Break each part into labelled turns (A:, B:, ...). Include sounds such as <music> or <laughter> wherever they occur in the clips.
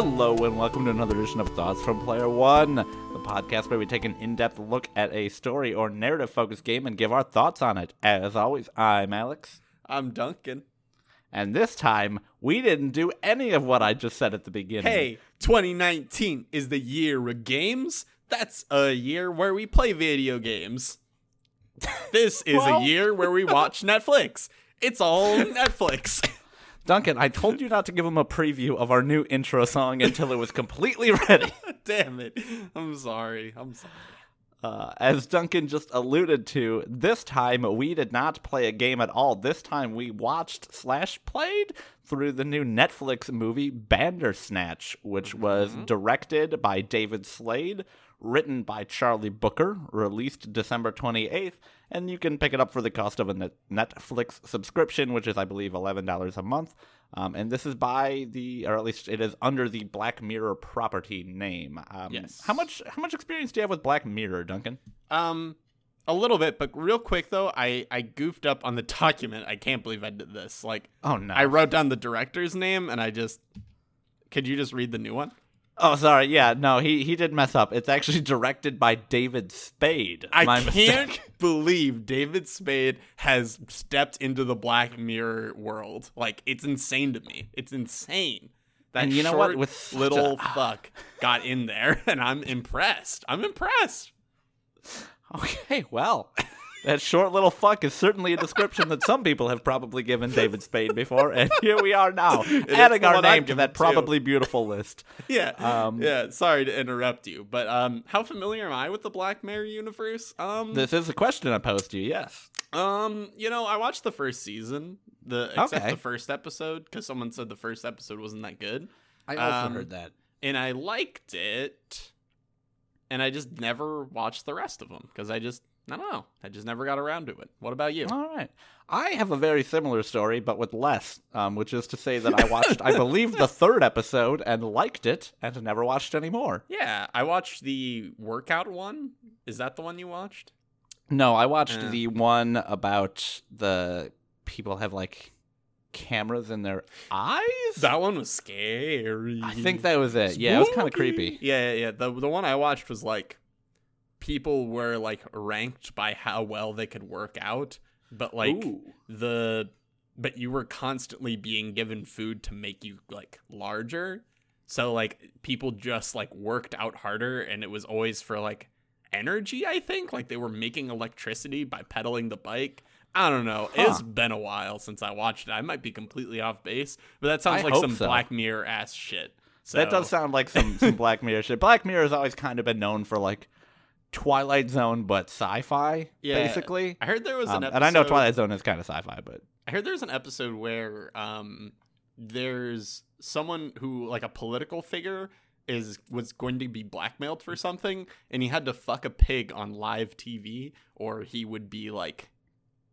A: Hello and welcome to another edition of Thoughts from Player One, the podcast where we take an in-depth look at a story or narrative-focused game and give our thoughts on it. As always, I'm Alex,
B: I'm Duncan.
A: and this time we didn't do any of what I just said at the beginning.
B: Hey, 2019 is the year of games. That's a year where we play video games. This is <laughs>
A: Well-
B: a year where we watch Netflix. It's all <laughs> Netflix.
A: Duncan, I told you not to give him a preview of our new intro song until it was completely ready. <laughs>
B: Damn it. I'm sorry. I'm sorry.
A: Uh, as Duncan just alluded to, this time we did not play a game at all. This time we watched slash played through the new Netflix movie Bandersnatch, which was directed by David Slade, written by Charlie Brooker, released December 28th, and you can pick it up for the cost of a Netflix subscription, which is, I believe, $11 a month. Um, and this is by the, or at least it is under the Black Mirror property name. Um,
B: Yes.
A: How much? How much experience do you have with Black Mirror, Duncan?
B: Um, a little bit, but real quick though, I I goofed up on the document. I can't believe I did this. Like,
A: Oh no!
B: I wrote down the director's name, and I just. Could you just read the new one?
A: Oh, sorry. Yeah, no, he he did mess up. It's actually <laughs> directed by David Spade.
B: I can't
A: mistake. <laughs>
B: believe David Spade has stepped into the Black Mirror world. Like it's insane to me. It's insane. That
A: And you know what? With
B: little
A: a-
B: fuck got in there, <laughs> and I'm impressed. I'm impressed.
A: Okay, well, that short little fuck is certainly a description that some people have probably given David Spade before, and here we are now, <laughs> adding our name to that
B: it to.
A: probably beautiful list. <laughs>
B: Yeah,
A: Um,
B: yeah. Sorry to interrupt you, but um, how familiar am I with the Black Mirror universe? Um,
A: This is a question I posed to you. Yes.
B: um, you know, I watched the first season, the except
A: Okay.
B: the first episode, because someone said the first episode wasn't that good.
A: I
B: also
A: also
B: heard
A: heard that.
B: and I liked it, and I just never watched the rest of them because I just I don't know I just never got around to it. What about you?
A: All right. I have a very similar story, but with less, um, which is to say that I watched, I <laughs> believe, the third episode and liked it and never watched any more.
B: Yeah, I watched the workout one. Is that the one you watched?
A: No, I watched
B: Uh.
A: the one about the people have like cameras in their eyes.
B: That one was scary.
A: I think that was it. Yeah, it was kind of creepy.
B: Yeah, yeah, yeah. The the one I watched was like people were like ranked by how well they could work out, but like
A: Ooh.
B: the but you were constantly being given food to make you like larger. So like people just like worked out harder and it was always for like energy, I think. Like they were making electricity by pedaling the bike. I don't know. It's been a while since I watched it. I might be completely off base, but that sounds
A: I
B: like some
A: so.
B: Black Mirror ass shit. So,
A: That does sound like some some <laughs> Black Mirror shit. Black Mirror has always kind of been known for like Twilight Zone, but sci-fi,
B: Yeah.
A: basically.
B: I heard there was
A: Um,
B: an episode
A: and I know Twilight Zone is kind of sci-fi, but
B: I heard there's an episode where um there's someone who like a political figure is was going to be blackmailed for something and he had to fuck a pig on live TV or he would be like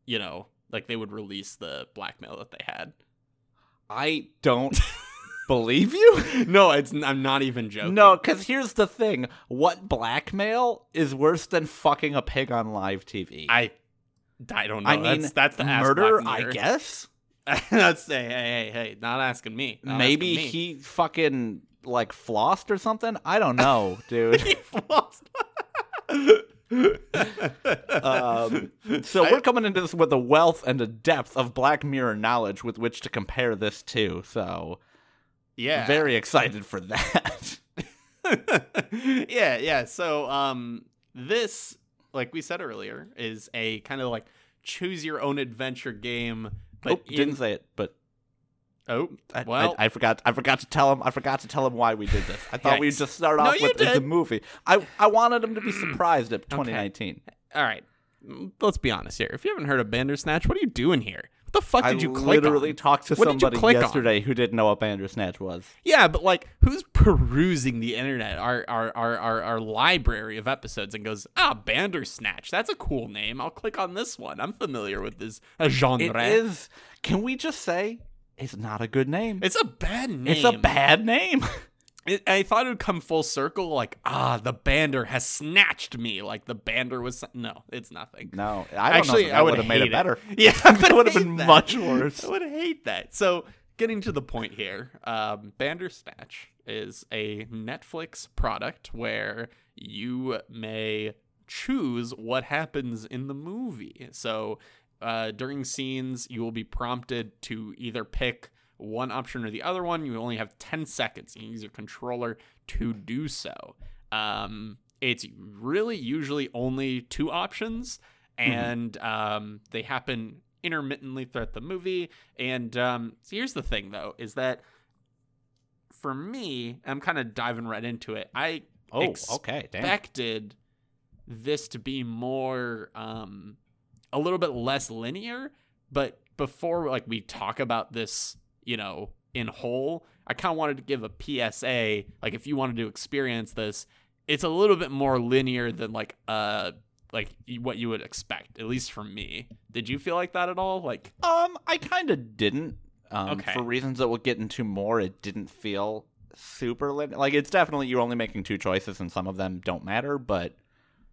B: you know like they would release the blackmail that they had.
A: I don't believe you. <laughs>
B: No, it's I'm not even joking.
A: No, because here's the thing: what blackmail is worse than fucking a pig on live TV?
B: I I don't know.
A: I mean,
B: that's, that's the
A: murder. I <laughs> guess
B: that's hey hey hey, not asking me. Not
A: maybe
B: asking me.
A: he fucking like flossed or something. I don't know, <laughs> dude.
B: He flossed.
A: um, so
B: I-
A: we're coming into this with a wealth and a depth of Black Mirror knowledge with which to compare this to. So
B: yeah,
A: very excited for that. <laughs>
B: yeah, yeah. So, um, this, like we said earlier, is a kind of like choose your own adventure game. But
A: oh,
B: in-
A: didn't say it, but
B: oh,
A: I,
B: well,
A: I, I forgot. I forgot to tell him. I forgot to tell him why we did this. I thought we'd just start off
B: you
A: with the movie. I I wanted him to be <clears throat> surprised at 2019.
B: all right. Let's be honest here. If you haven't heard of Bandersnatch, what are you doing here? What the fuck
A: I
B: did you click
A: literally
B: on?
A: talked to
B: What
A: somebody
B: click on?
A: yesterday who didn't know what Bandersnatch was.
B: Yeah, but like, who's perusing the internet, our our, our, our our library of episodes, and goes, ah, Bandersnatch, that's a cool name. I'll click on this one. I'm familiar with this uh, genre.
A: It is. Can we just say it's not a good name?
B: It's a bad name.
A: It's a bad name. <laughs>
B: It, I thought it would come full circle, like, ah, the bander has snatched me. Like the bander was. No, it's nothing.
A: no, I
B: Actually. I would
A: have made
B: hate
A: it better. <laughs>
B: Yeah, <laughs>
A: that would have been much worse.
B: I would hate that. So, getting to the point here, um, Bandersnatch is a Netflix product where you may choose what happens in the movie. So uh, during scenes, you will be prompted to either pick one option or the other one. You only have 10 seconds. You can use your controller to do so. Um, it's really usually only two options, and um, they happen intermittently throughout the movie. And um, so here's the thing, though, is that for me, I'm kind of diving right into it. I
A: Oh, okay.
B: Expected this to be more um a little bit less linear but before like we talk about this you know in whole i kind of wanted to give a psa like if you wanted to experience this it's a little bit more linear than like uh like what you would expect at least from me did you feel like that at all like
A: Um, I kind of didn't. Um,
B: Okay.
A: For reasons that we'll get into more, it didn't feel super lit. Like it's definitely you're only making two choices, and some of them don't matter. But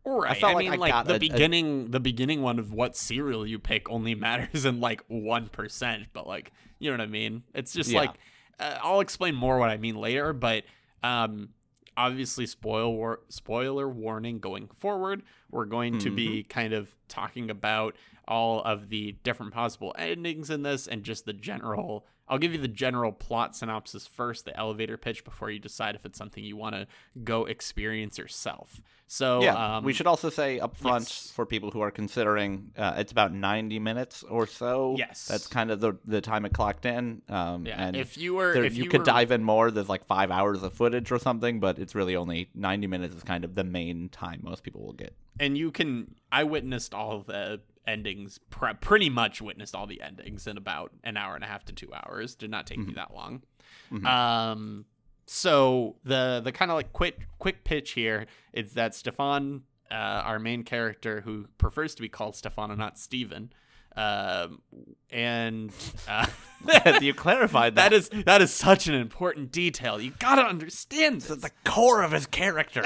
B: Right. I,
A: felt like
B: mean,
A: I
B: like the
A: a- a-
B: beginning, the beginning one of what cereal you pick only <laughs> matters in like one percent. But like, you know what I mean? It's just
A: Yeah.
B: like uh, I'll explain more what I mean later. But um, obviously, spoil war- spoiler warning going forward. We're going to be kind of talking about all of the different possible endings in this and just the general. I'll give you the general plot synopsis first, the elevator pitch, before you decide if it's something you want to go experience yourself. So
A: yeah,
B: um,
A: we should also say up front
B: yes.
A: for people who are considering, uh, it's about 90 minutes or so.
B: Yes.
A: that's kind of the the time it clocked in. Um,
B: Yeah,
A: and
B: if you were,
A: there-
B: if
A: you,
B: you,
A: could
B: were,
A: dive in more. There's like five hours of footage or something, but it's really only 90 minutes is kind of the main time most people will get.
B: and you can. I witnessed all the endings, pr- pretty much witnessed all the endings in about an hour and a half to two hours. Did not take me that long.
A: Mhm.
B: Um, so the the kind of like quick quick pitch here is that Stefan, uh, our main character, who prefers to be called Stefan and not Steven, um, and uh, <laughs>
A: you clarified that. <laughs>
B: that is that is such an important detail. You gotta understand this.
A: the core of his character.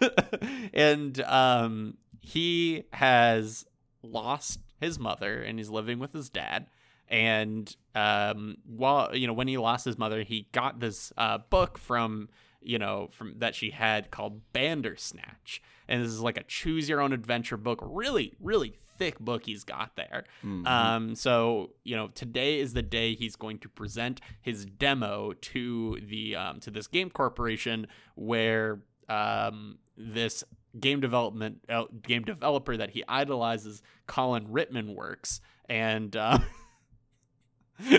A: <laughs>
B: and um, he has lost his mother and he's living with his dad. And um, while you know when he lost his mother, he got this uh, book from you know from that she had called Bandersnatch, and this is like a choose your own adventure book. Really, really thick book he's got there. Um, so you know today is the day he's going to present his demo to the um, to this game corporation where um, this game development uh, game developer that he idolizes, Colin Ritman, works, and uh, <laughs>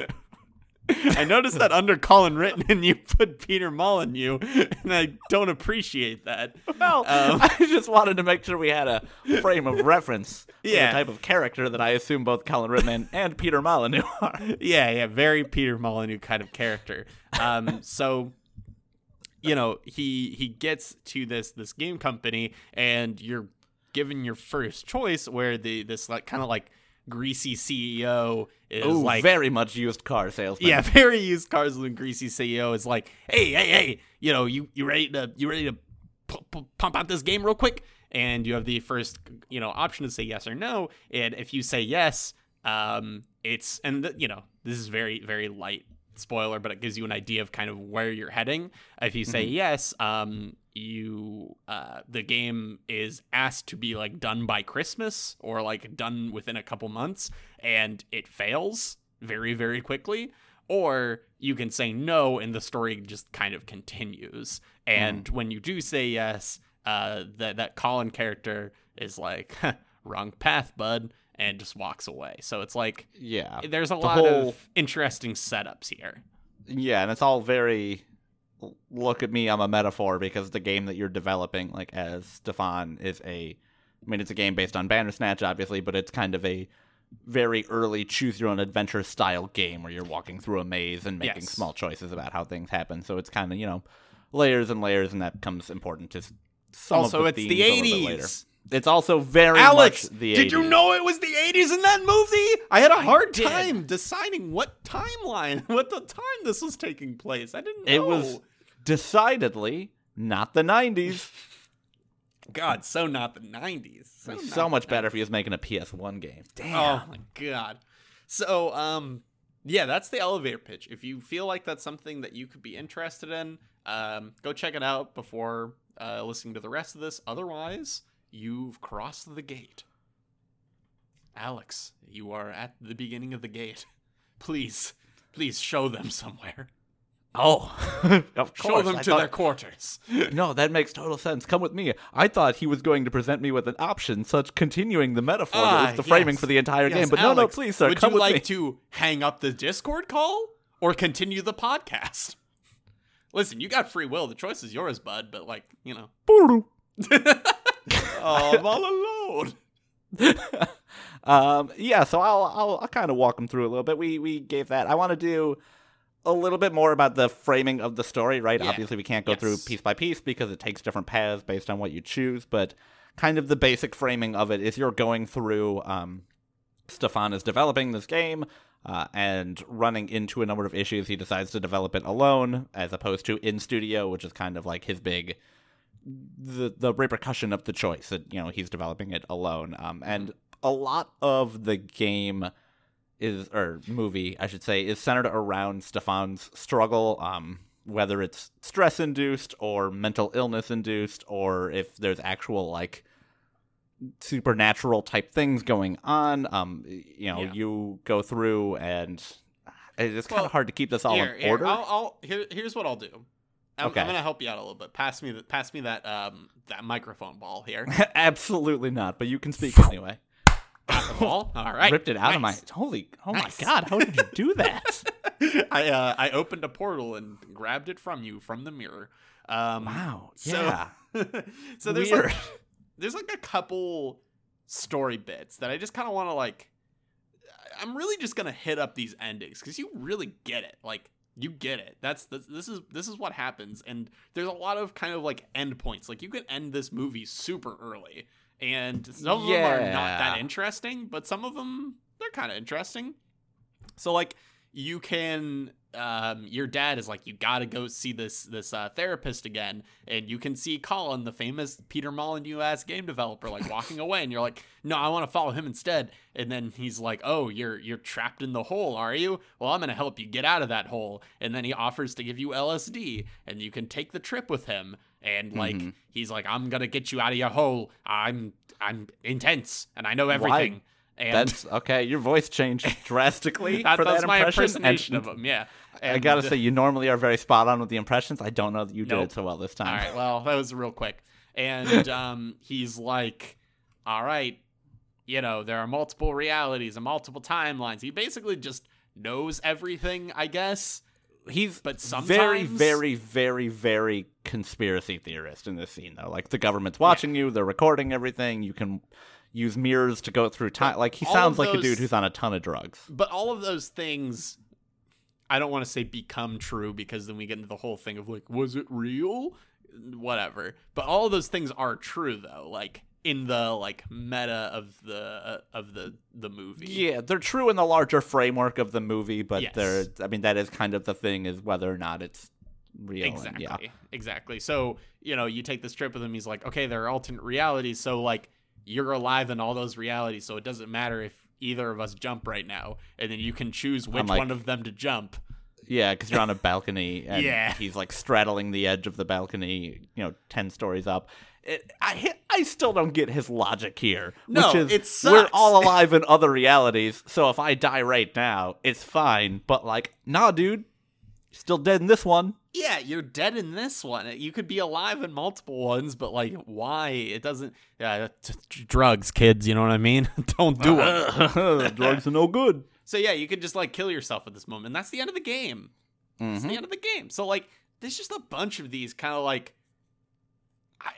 B: I noticed that under Colin Ritman <laughs> you put Peter Molyneux, and I don't appreciate that.
A: Well,
B: Um, <laughs>
A: I just wanted to make sure we had a frame of reference for
B: Yeah.
A: the type of character that I assume both Colin Ritman and Peter Molyneux are.
B: yeah, yeah, very Peter Molyneux kind of character. Um, so you know, he he gets to this this game company, and you're given your first choice, where the this like kind of like greasy CEO is
A: Ooh,
B: like
A: very much used car salesman.
B: yeah, <laughs> very used cars and greasy CEO is like, hey, hey, hey, you know, you you ready to you ready to pu- pu- pump out this game real quick? And you have the first you know option to say yes or no. And if you say yes, um, it's and you know this is very very light spoiler, but it gives you an idea of kind of where you're heading. If you say yes, um, you uh, the game is asked to be like done by Christmas or like done within a couple months, and it fails very very quickly. Or you can say no, and the story just kind of continues. And when you do say yes, uh, that that Colin character is like, "Wrong path, bud," and just walks away. So it's like
A: Yeah.
B: there's a
A: The
B: lot
A: whole-
B: of interesting setups here.
A: Yeah, and it's all very look at me, I'm a metaphor because the game that you're developing, like as Stefan, is a I mean it's a game based on Bandersnatch, obviously, but it's kind of a very early choose your own adventure style game where you're walking through a maze and making
B: Yes.
A: small choices about how things happen. So it's kind of, you know, layers and layers and that becomes important to some
B: also,
A: of the
B: it's the
A: themes a little bit later.
B: 80s.
A: It's also very
B: Alex,
A: much the
B: did you know it was the 80s in that movie? I had a hard time deciding what timeline, <laughs> what the time this was taking place. I didn't know.
A: It was decidedly not the 90s. <laughs>
B: God, so not the 90s. So,
A: so much better if he was making a PS1 game. Damn.
B: Oh my god. So um yeah, that's the elevator pitch. If you feel like that's something that you could be interested in, Um, go check it out before uh, listening to the rest of this. Otherwise, you've crossed the gate. Alex, you are at the beginning of the gate. <laughs> Please, please show them somewhere.
A: Oh, <laughs> of
B: Show them
A: I
B: to
A: thought-
B: their quarters. <laughs>
A: No, that makes total sense. Come with me. I thought he was going to present me with an option, such continuing the metaphor that
B: Ah,
A: was the framing for the entire
B: Yes,
A: game. But no, no,
B: Alex,
A: please, sir,
B: Would
A: come
B: you
A: with
B: like
A: me.
B: to hang up the Discord call or continue the podcast? Listen, you got free will. The choice is yours, bud. But like, you know, oh, I'm all alone.
A: um, yeah, so I'll I'll, I'll kind of walk them through a little bit. We we gave that. I want to do a little bit more about the framing of the story, right?
B: Yeah.
A: Obviously, we can't go through piece by piece because it takes different paths based on what you choose. But kind of the basic framing of it is you're going through. Um, Stefan is developing this game. Uh, and running into a number of issues, he decides to develop it alone as opposed to in studio, which is kind of like his big the the repercussion of the choice that you know he's developing it alone um and a lot of the game is or movie i should say is centered around stefan's struggle um whether it's stress induced or mental illness induced or if there's actual like supernatural type things going on um you know
B: Yeah.
A: you go through and it's kind
B: Well,
A: of hard to keep this all
B: here,
A: in
B: here,
A: order
B: I'll, I'll here, here's what I'll do. I'm,
A: Okay.
B: I'm gonna help you out a little bit. Pass me the, pass me that um that microphone ball here. <laughs>
A: absolutely not but you can speak <laughs> anyway
B: Got the ball. <laughs> All right.
A: ripped it out of my holy oh
B: Nice.
A: my god how did you do that
B: I uh, I opened a portal and grabbed it from you from the mirror. Um,
A: wow
B: So-
A: yeah
B: so there's
A: Weird.
B: like there's like a couple story bits that I just kind of want to like. I'm really just gonna hit up these endings because you really get it. Like you get it. That's this, this is this is what happens, and there's a lot of kind of like end points. Like you can end this movie super early, and some of them are not that interesting, but some of them they're kind of interesting. So like you can um your dad is like you got to go see this this uh, therapist again. And you can see Colin the famous Peter Molyneux ass game developer like walking <laughs> away and you're like no I want to follow him instead. And then he's like oh you're you're trapped in the hole are you? Well I'm going to help you get out of that hole. And then he offers to give you LSD and you can take the trip with him. And like
A: Mhm.
B: he's like I'm going to get you out of your hole. I'm I'm intense and I know
A: Why-
B: everything and
A: That's okay. Your voice changed <laughs> drastically
B: that,
A: for
B: that's
A: that
B: my
A: impression.
B: impersonation
A: and
B: of him. Yeah,
A: I gotta say, you normally are very spot on with the impressions. I don't know that you did it so well this time.
B: All right. Well, that was real quick, and <laughs> um, he's like, "All right, you know, there are multiple realities and multiple timelines." He basically just knows everything, I guess.
A: He's
B: But
A: very,
B: sometimes-
A: very, very, very conspiracy theorist in this scene, though. Like the government's watching you, they're recording everything. You can use mirrors to go through time. Like he
B: all
A: sounds like a dude who's on a ton of drugs.
B: But all of those things, I don't want to say become true because then we get into the whole thing of like, was it real? Whatever. But all of those things are true though. Like in the like meta of the uh, of the the movie.
A: Yeah, they're true in the larger framework of the movie, but
B: Yes.
A: they're. I mean, that is kind of the thing is whether or not it's real. and-
B: Exactly.
A: yeah.
B: Exactly. So, you know, you take this trip with him, he's like, okay, there are alternate realities. So, like, you're alive in all those realities. So it doesn't matter if either of us jump right now. And then you can choose which
A: like-
B: one of them to jump.
A: Yeah, because you're on a <laughs> balcony and
B: Yeah.
A: he's like straddling the edge of the balcony, you know, ten stories up. It, I I still don't get his logic here,
B: No,
A: which is
B: it
A: we're all <laughs> alive in other realities. So if I die right now, it's fine. But like, nah, dude, still dead in this one.
B: Yeah, you're dead in this one. You could be alive in multiple ones, but like, why? It doesn't. Yeah, t- t- drugs, kids. You know what I mean? <laughs> Don't do it. <laughs>
A: Drugs are no good.
B: So yeah, you could just like kill yourself at this moment. And that's the end of the game. It's
A: Mhm.
B: the end of the game. So like, there's just a bunch of these kind of like. I,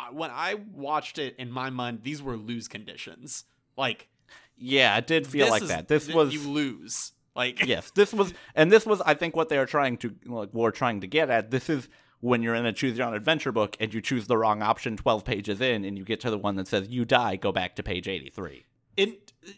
B: I when I watched it in my mind, these were lose conditions. Like
A: Yeah, it did feel like
B: is-
A: that. This
B: th-
A: was
B: you lose. Like <laughs>
A: yes, this was, and this was, I think, what they are trying to, like, were trying to get at. This is when you're in a choose your own adventure book and you choose the wrong option 12 pages in, and you get to the one that says you die, go back to page 83.
B: And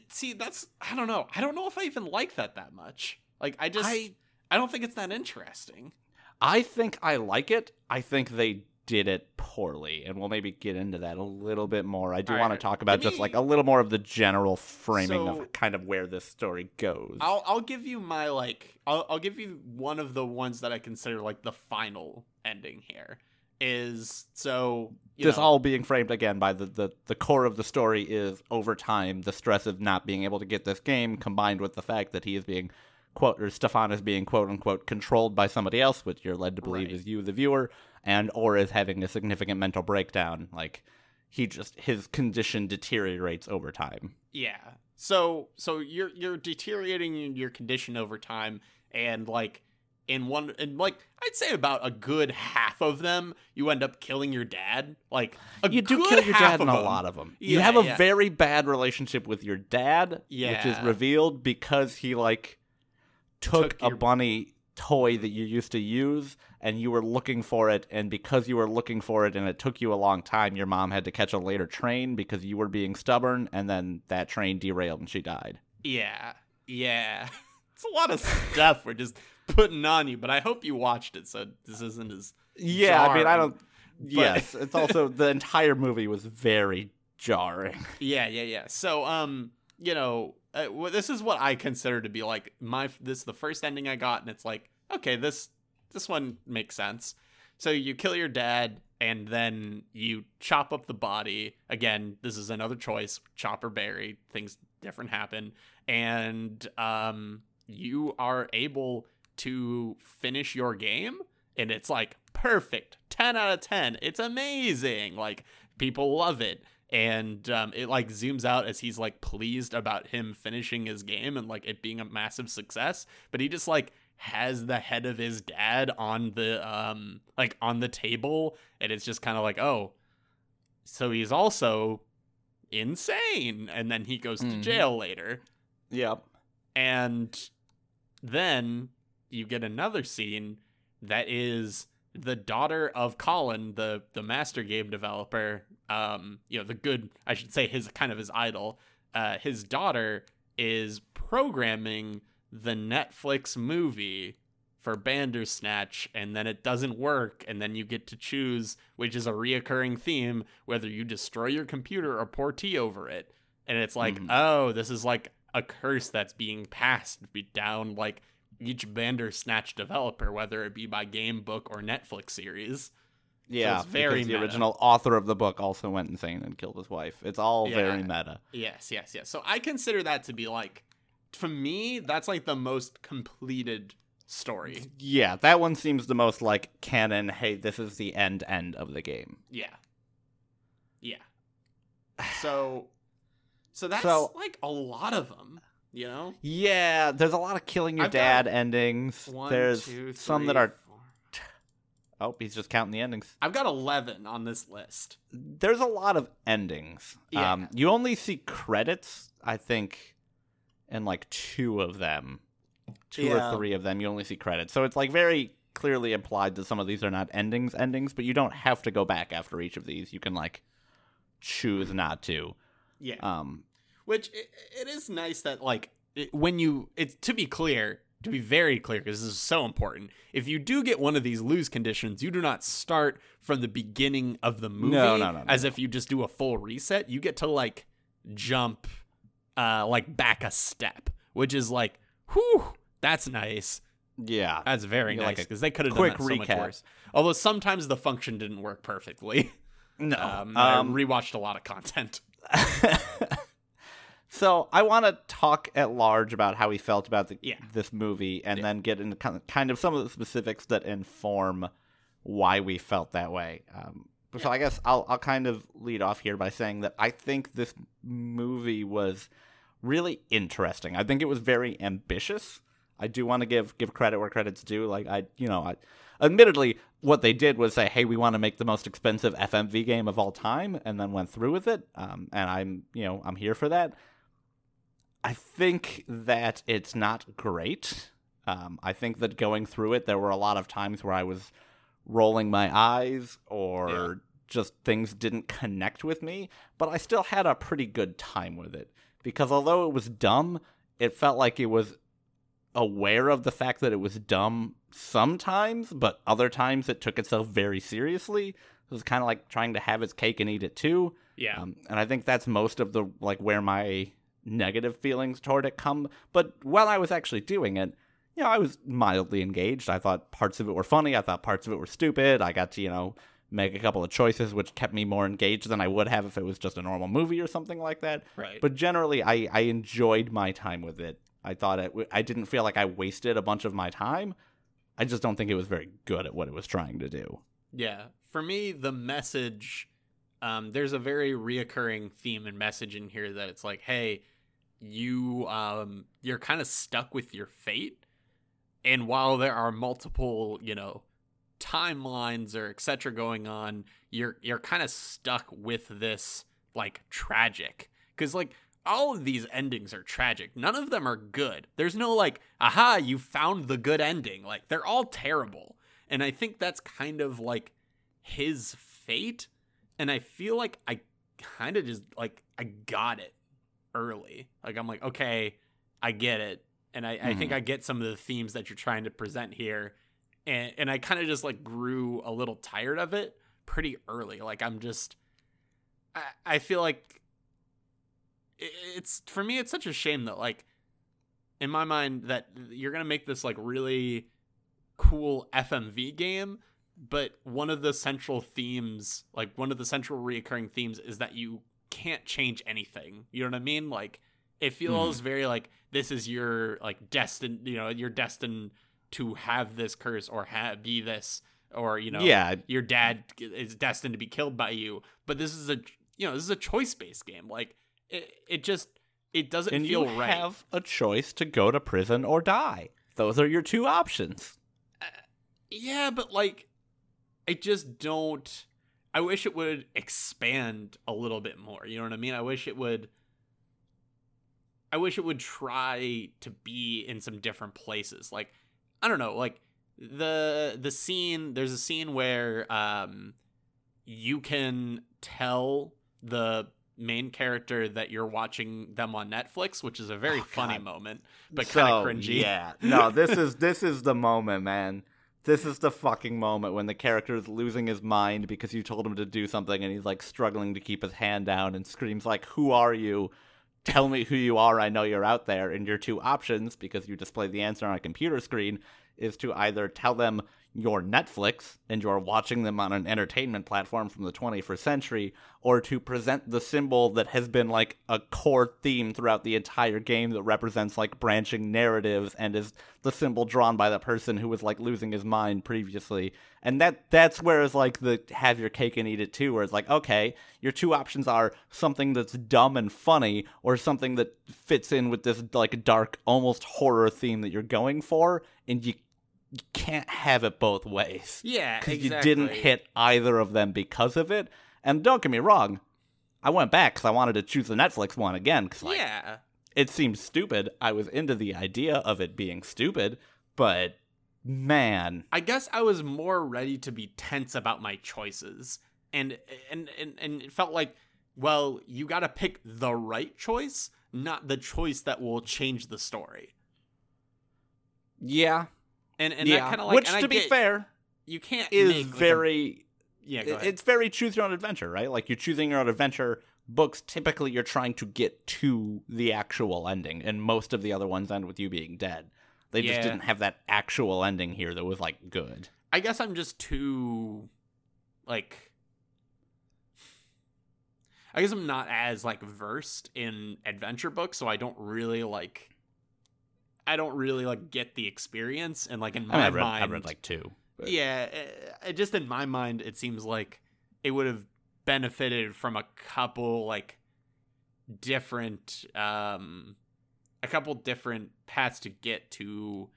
B: see, that's I don't know. I don't know if I even like that that much. Like I just I,
A: I-
B: don't think it's that interesting.
A: I think I like it. I think they did it poorly, and we'll maybe get into that a little bit more. I do
B: All
A: want
B: right.
A: to talk about just like a little more of the general framing
B: So-
A: of kind of where this story goes.
B: I'll I'll give you my like I'll I'll give you one of the ones that I consider like the final ending here is so
A: this
B: know,
A: all being framed again by the, the the core of the story is over time the stress of not being able to get this game combined with the fact that he is being quote or Stefan is being quote unquote controlled by somebody else, which you're led to believe
B: Right.
A: is you, the viewer, and or is having a significant mental breakdown. Like he just his condition deteriorates over time.
B: Yeah. So so you're you're deteriorating your condition over time and like in one and like I'd say about a good half of them you end up killing your dad. Like
A: you do kill your dad in a lot of them. You have a
B: yeah.
A: very bad relationship with your dad, which is revealed because he like took,
B: Took
A: a
B: your-
A: bunny toy that you used to use and you were looking for it and because you were looking for it and it took you a long time your mom had to catch a later train because you were being stubborn and then that train derailed and she died
B: Yeah. Yeah. <laughs> It's a lot of stuff we're just putting on you, but I hope you watched it so this isn't as
A: yeah i mean i don't yes it's also <laughs> the entire movie was very jarring
B: Yeah, yeah, yeah. So, um, you know, uh, well, this is what I consider to be like my this is the first ending I got, and it's like, okay, this this one makes sense. So you kill your dad, and then you chop up the body. Again, this is another choice: chop or bury. Things different happen, and um, you are able to finish your game, and it's like perfect, ten out of ten. It's amazing. Like people love it and um, it like zooms out as he's like pleased about him finishing his game and like it being a massive success but he just like has the head of his dad on the um like on the table and it's just kind of like oh so he's also insane and then he goes to
A: Mhm.
B: jail later
A: yep
B: and then you get another scene that is the daughter of Colin, the the master game developer. Um, you know, the good I should say his kind of his idol. Uh, his daughter is programming the Netflix movie for Bandersnatch, and then it doesn't work, and then you get to choose, which is a reoccurring theme, whether you destroy your computer or pour tea over it. And it's like,
A: Mhm.
B: oh, this is like a curse that's being passed down like each Bandersnatch developer, whether it be by game, book, or Netflix series.
A: yeah
B: it's very
A: the
B: meta.
A: original author of the book also went insane and killed his wife it's all very meta
B: Yes, yes, yes. So I consider that to be like, to me, that's like the most completed story.
A: Yeah, that one seems the most like canon. Hey, this is the end end of the game.
B: Yeah. Yeah. So, <sighs> so that's
A: So-
B: like a lot of them, you know?
A: Yeah, there's a lot of killing your
B: I've
A: dad endings.
B: One,
A: there's
B: two,
A: some that are. <laughs> Oh, he's just counting the endings.
B: I've got 11 on this list.
A: There's a lot of endings.
B: Yeah.
A: Um, you only see credits, I think, in like two of them, two
B: Yeah.
A: or three of them. You only see credits, so it's like very clearly implied that some of these are not endings, endings. But you don't have to go back after each of these. You can like choose not to.
B: Yeah.
A: Um,
B: Which it, it is nice that like it, when you it's to be clear, to be very clear because this is so important. If you do get one of these lose conditions, you do not start from the beginning of the movie
A: no, no, no,
B: as if you just do a full reset. You get to like jump uh like back a step, which is like whew, that's nice.
A: yeah,
B: That's very nice
A: like
B: because they could have done that so much
A: recap.
B: worse. Although sometimes the function didn't work perfectly. <laughs>
A: no.
B: Um,
A: Um,
B: I rewatched a lot of content. <laughs>
A: so I want to talk at large about how we felt about the,
B: Yeah.
A: this movie, and
B: Yeah.
A: then get into kind of, kind of some of the specifics that inform why we felt that way. Um, So I guess I'll I'll kind of lead off here by saying that I think this movie was really interesting. I think it was very ambitious. I do want to give give credit where credit's due. Like I, you know, I, admittedly, what they did was say, "Hey, we want to make the most expensive FMV game of all time," and then went through with it. Um, and I'm, you know, I'm here for that. I think that it's not great. Um, I think that going through it, there were a lot of times where I was rolling my eyes or. Just things didn't connect with me, but I still had a pretty good time with it because although it was dumb, it felt like it was aware of the fact that it was dumb sometimes, but other times it took itself very seriously. It was kind of like trying to have its cake and eat it too.
B: Yeah.
A: Um, and I think that's most of the like where my negative feelings toward it come. But while I was actually doing it, you know, I was mildly engaged. I thought parts of it were funny. I thought parts of it were stupid. I got to, you know, make a couple of choices which kept me more engaged than I would have if it was just a normal movie or something like that.
B: right.
A: But generally, I, I enjoyed my time with it. I thought it. I didn't feel like I wasted a bunch of my time. I just don't think it was very good at what it was trying to do.
B: Yeah. For me, the message, um, there's a very reoccurring theme and message in here that it's like, hey, you um you're kind of stuck with your fate. And while there are multiple, you know, timelines or etc going on, you're you're kind of stuck with this like tragic. Cause like all of these endings are tragic. None of them are good. There's no like, aha, you found the good ending. Like they're all terrible. And I think that's kind of like his fate. And I feel like I kind of just like I got it early. Like I'm like, okay, I get it. And I, I think mm-hmm. I get some of the themes that you're trying to present here. And and I kind of just like grew a little tired of it pretty early. Like I'm just I, I feel like it's for me it's such a shame that like in my mind that you're gonna make this like really cool FMV game, but one of the central themes, like one of the central reoccurring themes, is that you can't change anything. You know what I mean? Like it feels mm-hmm. very like this is your like destined. You know, you're destined to have this curse or have be this or you know
A: yeah,
B: your dad is destined to be killed by you. But this is a you know this is a choice based game. Like it, it just it doesn't
A: and
B: feel
A: you
B: right.
A: have a choice to go to prison or die. Those are your two options.
B: Uh, yeah, but like, I just don't. I wish it would expand a little bit more. You know what I mean? I wish it would. I wish it would try to be in some different places. Like, I don't know, like the the scene. There's a scene where um, you can tell the main character that you're watching them on Netflix, which is a very
A: Oh,
B: funny moment, but kind of cringy.
A: Yeah. No, this is this is the moment, man. This is the fucking moment when the character is losing his mind because you told him to do something and he's like struggling to keep his hand down and screams like, "Who are you? Tell me who you are. I know you're out there." And your two options because you display the answer on a computer screen is to either tell them you're Netflix and you're watching them on an entertainment platform from the 21st century, or to present the symbol that has been like a core theme throughout the entire game that represents like branching narratives and is the symbol drawn by the person who was like losing his mind previously. And that that's where it's like the have your cake and eat it too, where it's like, okay, your two options are something that's dumb and funny, or something that fits in with this like dark, almost horror theme that you're going for, and you you can't have it both ways
B: Yeah,
A: because
B: exactly.
A: you didn't hit either of them because of it. And don't get me wrong, I went back because I wanted to choose the Netflix one again because like
B: yeah,
A: it seemed stupid. I was into the idea of it being stupid, but man,
B: I guess I was more ready to be tense about my choices, and and and and it felt like, well, you got to pick the right choice, not the choice that will change the story.
A: yeah,
B: And and
A: yeah.
B: that kind of like,
A: which
B: and I
A: to be
B: get-
A: fair
B: you can't
A: is
B: make, like, a-
A: very
B: yeah. Go
A: it-
B: ahead.
A: it's very choose your own adventure, right? Like you're choosing your own adventure. Books typically you're trying to get to the actual ending, and most of the other ones end with you being dead. They just didn't have that actual ending here that was like good.
B: I guess I'm just too like I guess I'm not as like versed in adventure books, so I don't really like I don't really like get the experience and like in my
A: I read,
B: mind
A: I read like two. but-
B: Yeah, uh, just in my mind it seems like it would have benefited from a couple like different um a couple different paths to get to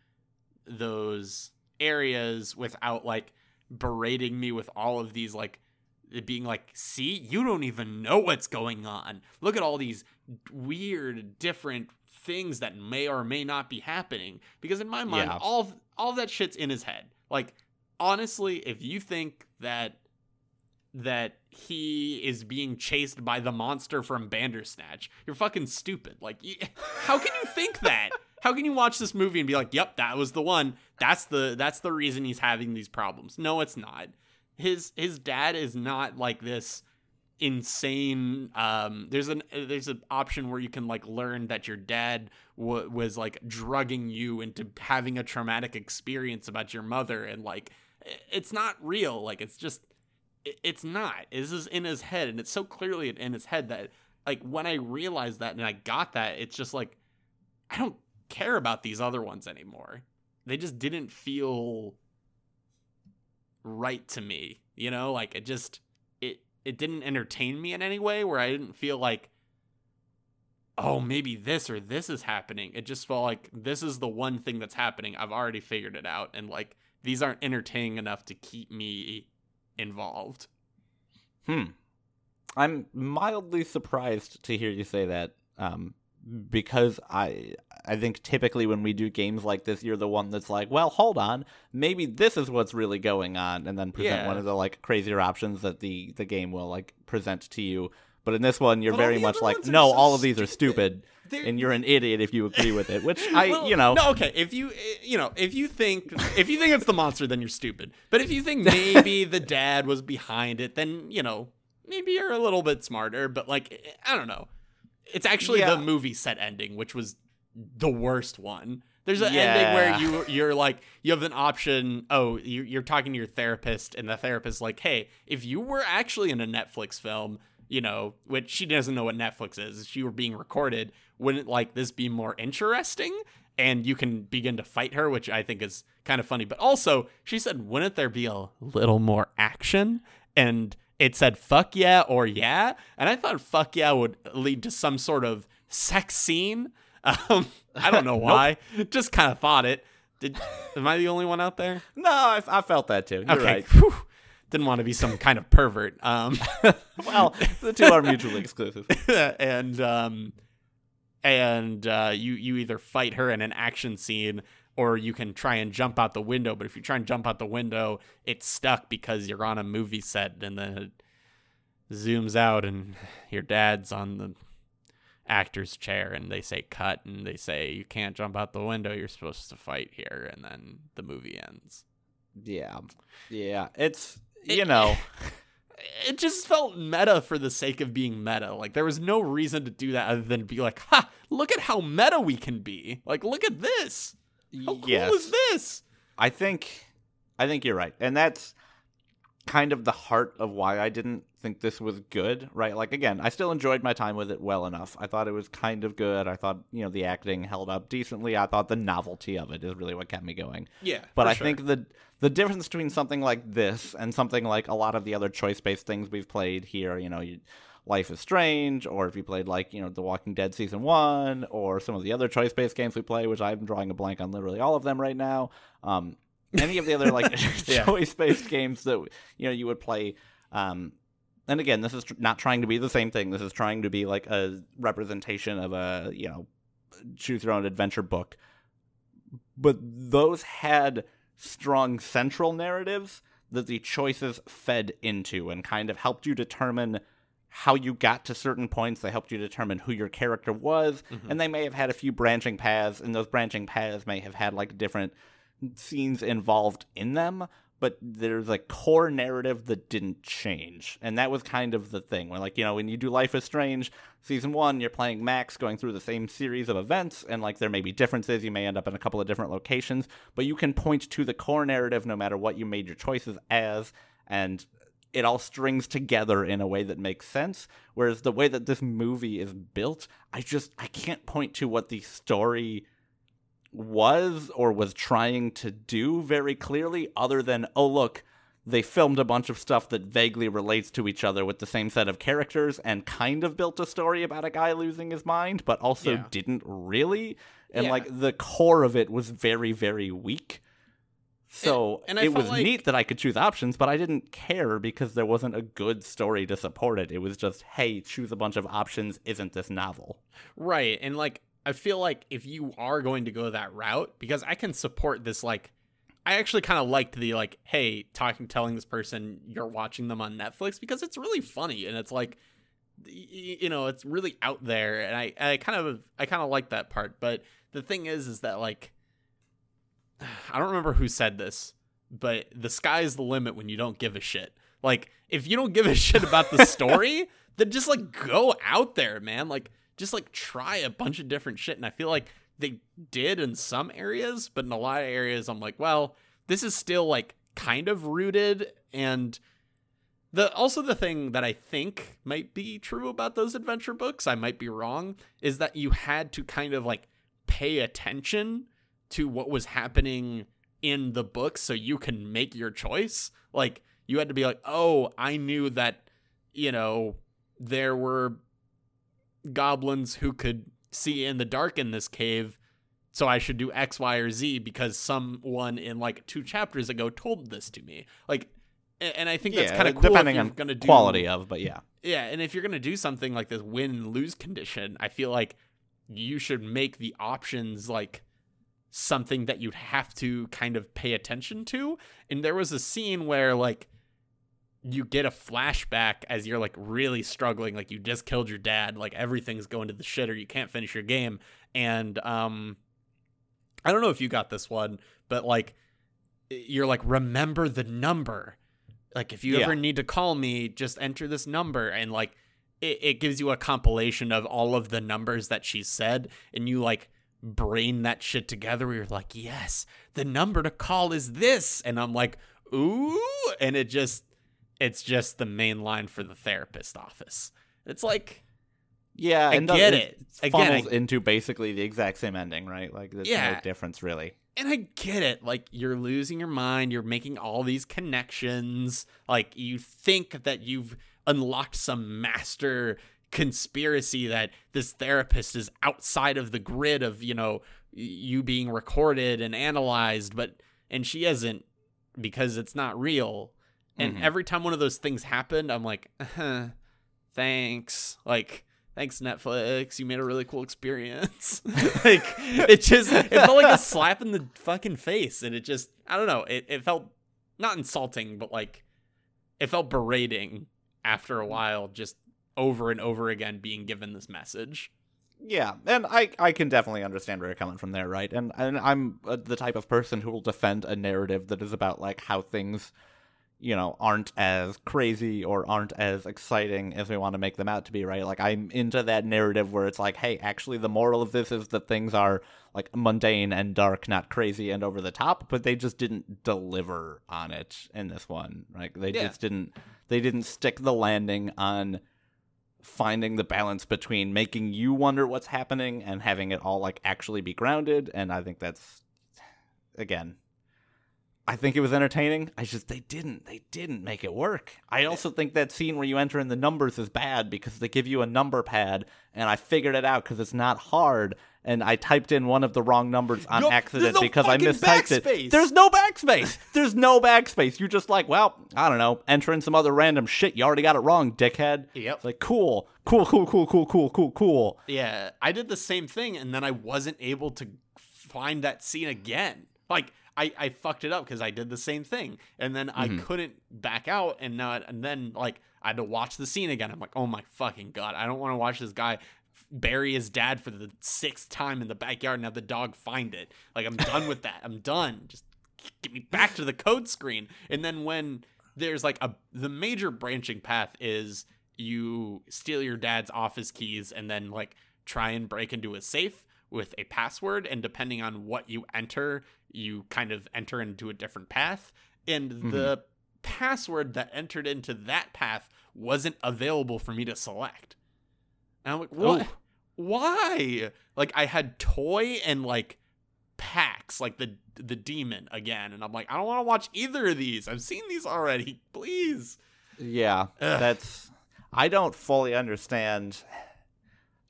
B: those areas without like berating me with all of these like being like see you don't even know what's going on look at all these weird different things that may or may not be happening because in my mind
A: Yeah.
B: all all that shit's in his head like honestly if you think that that he is being chased by the monster from Bandersnatch. You're fucking stupid. Like, <laughs> how can you think that? How can you watch this movie and be like, "Yep, that was the one. That's the that's the reason he's having these problems." No, it's not. his his dad is not like this insane um there's an there's an option where you can like learn that your dad w- was like drugging you into having a traumatic experience about your mother and like it's not real like it's just it's not. This is in his head and it's so clearly in his head that like when i realized that and i got that it's just like i don't care about these other ones anymore. They just didn't feel right to me you know? Like it just it didn't entertain me in any way where i didn't feel like oh maybe this or this is happening it just felt like this is the one thing that's happening i've already figured it out and like these aren't entertaining enough to keep me involved
A: Hmm. I'm mildly surprised to hear you say that. Um, because I I think typically when we do games like this, you're the one that's like, well, hold on, maybe this is what's really going on, and then present
B: Yeah.
A: one of the like crazier options that the the game will like present to you. But in this one, you're
B: But
A: very much like, no,
B: so
A: all of these are
B: stupid. They're-
A: and you're an idiot if you agree with it. Which I,
B: Well,
A: you know,
B: no okay if you eh, you know if you think if you think it's the monster then you're stupid but if you think <laughs> maybe the dad was behind it then you know maybe you're a little bit smarter but like eh, i don't know it's actually
A: Yeah.
B: the movie set ending which was the worst one there's an
A: Yeah.
B: ending where you you're like you have an option oh you, you're talking to your therapist and the therapist like hey if you were actually in a netflix film you know which she doesn't know what netflix is if she were being recorded wouldn't like this be more interesting and you can begin to fight her which i think is kind of funny but also she said wouldn't there be a little more action and it said fuck yeah or yeah and i thought fuck yeah would lead to some sort of sex scene <laughs> um, i don't know <laughs>
A: Nope.
B: why just kind of thought it did am i the only one out there <laughs>
A: no, I, I felt that too. You're
B: okay
A: right.
B: Whew. didn't want to be some kind of pervert um
A: Well, the two are mutually exclusive.
B: and um and uh you you either fight her in an action scene or you can try and jump out the window but if you try and jump out the window it's stuck because you're on a movie set and then it zooms out and <laughs> your dad's on the actor's chair and they say cut and they say you can't jump out the window you're supposed to fight here and then the movie ends
A: Yeah, yeah. It's
B: It-
A: you know. <laughs>
B: it just felt meta for the sake of being meta. Like there was no reason to do that other than be like, "Ha! Look at how meta we can be. Like, look at this. How cool
A: yes.
B: is this?"
A: I think I think you're right. And that's kind of the heart of why I didn't think this was good, right? Like again, I still enjoyed my time with it well enough. I thought it was kind of good. I thought, you know, the acting held up decently. I thought the novelty of it is really what kept me going.
B: Yeah,
A: But I think the the difference between something like this and something like a lot of the other choice-based things we've played here, you know, you, Life is Strange, or if you played like, you know, The Walking Dead season 1 or some of the other choice-based games we play, which I'm drawing a blank on literally all of them right now. Um any of the other like <laughs>
B: Yeah.
A: choice-based games that you know you would play um and again this is tr- not trying to be the same thing this is trying to be like a representation of a you know choose your own adventure book but those had strong central narratives that the choices fed into and kind of helped you determine how you got to certain points. They helped you determine who your character was.
B: Mhm.
A: and they may have had a few branching paths and those branching paths may have had like different scenes involved in them but there's a core narrative that didn't change. And that was kind of the thing. When like you know when you do life is strange season one you're playing max going through the same series of events and like there may be differences. You may end up in a couple of different locations. But you can point to the core narrative no matter what you made your choices as and it all strings together in a way that makes sense. Whereas the way that this movie is built i just i can't point to what the story was or was trying to do very clearly other than oh look they filmed a bunch of stuff that vaguely relates to each other with the same set of characters and kind of built a story about a guy losing his mind but also
B: Yeah.
A: didn't really and
B: Yeah.
A: like the core of it was very very weak so
B: and I
A: it was
B: like-
A: neat that I could choose options, but I didn't care because there wasn't a good story to support it. It was just, hey, choose a bunch of options. Isn't this novel?
B: Right. And like I feel like if you are going to go that route, because I can support this like I actually kind of liked the like, hey, talking telling this person you're watching them on Netflix because it's really funny and it's like you know, it's really out there and I I kind of I kind of like that part. But the thing is is that like <sighs> I don't remember who said this, but the sky's the limit when you don't give a shit. Like if you don't give a shit about the <laughs> story, then just like go out there, man. Like just like try a bunch of different shit. And I feel like they did in some areas, but in a lot of areas, I'm like, well, this is still like kind of rooted and the also the thing that I think might be true about those adventure books, I might be wrong, is that you had to kind of like pay attention to what was happening in the book so you can make your choice. Like you had to be like, "Oh, I knew that, you know, there were goblins who could see in the dark in this cave, so I should do X, Y, or Z because someone in like two chapters ago told this to me." Like and I think that's
A: Yeah,
B: kind of cool
A: depending on
B: gonna do
A: quality of, but yeah.
B: yeah, and if you're gonna do something like this win lose condition, I feel like you should make the options like something that you'd have to kind of pay attention to. And there was a scene where like you get a flashback as you're like really struggling, like you just killed your dad, like everything's going to the shitter, you can't finish your game. And um I don't know if you got this one, but like you're like remember the number like if you
A: Yeah.
B: ever need to call me just enter this number and like it, it gives you a compilation of all of the numbers that she said and you like brain that shit together where you're like yes the number to call is this and i'm like ooh and it just it's just the main line for the therapist office it's like
A: Yeah,
B: I
A: and
B: get
A: the-
B: it. Again,
A: funnels
B: I-
A: into basically the exact same ending, right? Like there's
B: Yeah.
A: no difference really.
B: and I get it. Like you're losing your mind, you're making all these connections. Like you think that you've unlocked some master conspiracy that this therapist is outside of the grid of, you know, you being recorded and analyzed, but and she isn't because it's not real. And
A: Mhm.
B: every time one of those things happened, I'm like, thanks. Like thanks Netflix, you made a really cool experience. <laughs> like it just it felt like a <laughs> slap in the fucking face and it just I don't know, it, it felt not insulting, but like it felt berating after a while just over and over again being given this message.
A: Yeah, and I I can definitely understand where you're coming from there, right? And and I'm uh, the type of person who will defend a narrative that is about like how things, you know, aren't as crazy or aren't as exciting as we want to make them out to be, right? Like I'm into that narrative where it's like, hey, actually the moral of this is that things are like mundane and dark, not crazy and over the top, but they just didn't deliver on it in this one. Like they
B: Yeah.
A: just didn't they didn't stick the landing on finding the balance between making you wonder what's happening and having it all like actually be grounded and i think that's again i think it was entertaining i just they didn't they didn't make it work i also think that scene where you enter in the numbers is bad because they give you a number pad and i figured it out because it's not hard and i typed in one of the wrong numbers on accident
B: no
A: because i mistyped
B: backspace.
A: it there's no backspace there's no backspace you're just like well i don't know enter in some other random shit you already got it wrong dickhead
B: Yep.
A: it's like cool, cool, cool, cool, cool, cool, cool, cool.
B: Yeah, I did the same thing, and then I wasn't able to find that scene again. Like I, I fucked it up because I did the same thing, and then I
A: Mhm.
B: couldn't back out, and now and then like I had to watch the scene again. I'm like, oh my fucking god, I don't want to watch this guy bury his dad for the sixth time in the backyard and have the dog find it. Like I'm done with that. I'm done. Just get me back to the code screen. And then when there's like a the major branching path is you steal your dad's office keys and then like try and break into a safe with a password and depending on what you enter you kind of enter into a different path and mm-hmm. the password that entered into that path wasn't available for me to select and i'm like what
A: Ooh.
B: why like i had toy and like Pax, like the the demon again, and I'm like, I don't want to watch either of these. I've seen these already. Please.
A: Yeah,
B: Ugh.
A: that's. I don't fully understand.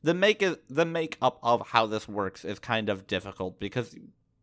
A: The make the makeup of how this works is kind of difficult because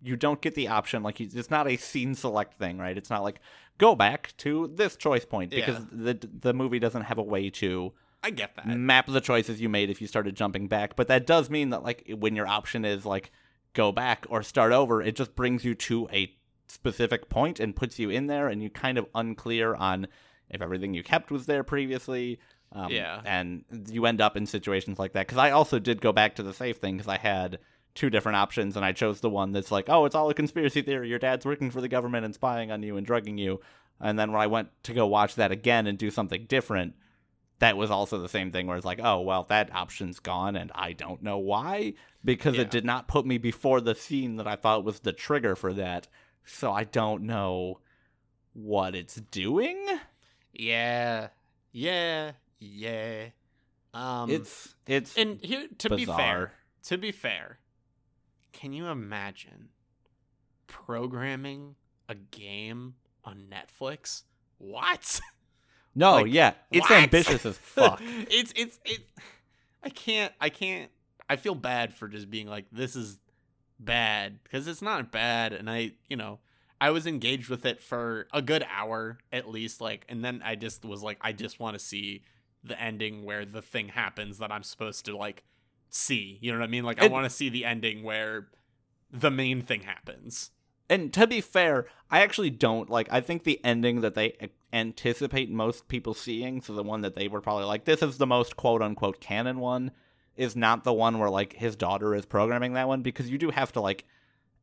A: you don't get the option. Like you- it's not a scene select thing, right? It's not like go back to this choice point because the the movie doesn't have a way to
B: I get that.
A: map the choices you made if you started jumping back. But that does mean that like when your option is like go back or start over, it just brings you to a specific point and puts you in there, and you kind of unclear on if everything you kept was there previously. Um,
B: Yeah.
A: and you end up in situations like that. Because I also did go back to the safe thing because I had two different options, and I chose the one that's like, oh, it's all a conspiracy theory. Your dad's working for the government and spying on you and drugging you. And then when I went to go watch that again and do something different, that was also the same thing where it's like, oh, well, that option's gone, and I don't know why because
B: Yeah.
A: it did not put me before the scene that I thought was the trigger for that. So I don't know what it's doing.
B: Yeah. Yeah. Yeah. Um
A: it's it's
B: and here to be fair, to be fair, can you imagine programming a game on Netflix? What? <laughs>
A: no,
B: like,
A: yeah, it's
B: what?
A: ambitious as <laughs> fuck.
B: it's it's it I can't I can't I feel bad for just being like this is bad because it's not bad and I, you know, I was engaged with it for a good hour at least like and then I just was like I just want to see the ending where the thing happens that I'm supposed to like see. You know what I mean? Like I want to see the ending where the main thing happens.
A: And to be fair, I actually don't like. I think the ending that they anticipate most people seeing, so the one that they were probably like, this is the most quote unquote canon one, is not the one where like his daughter is programming that one because you do have to like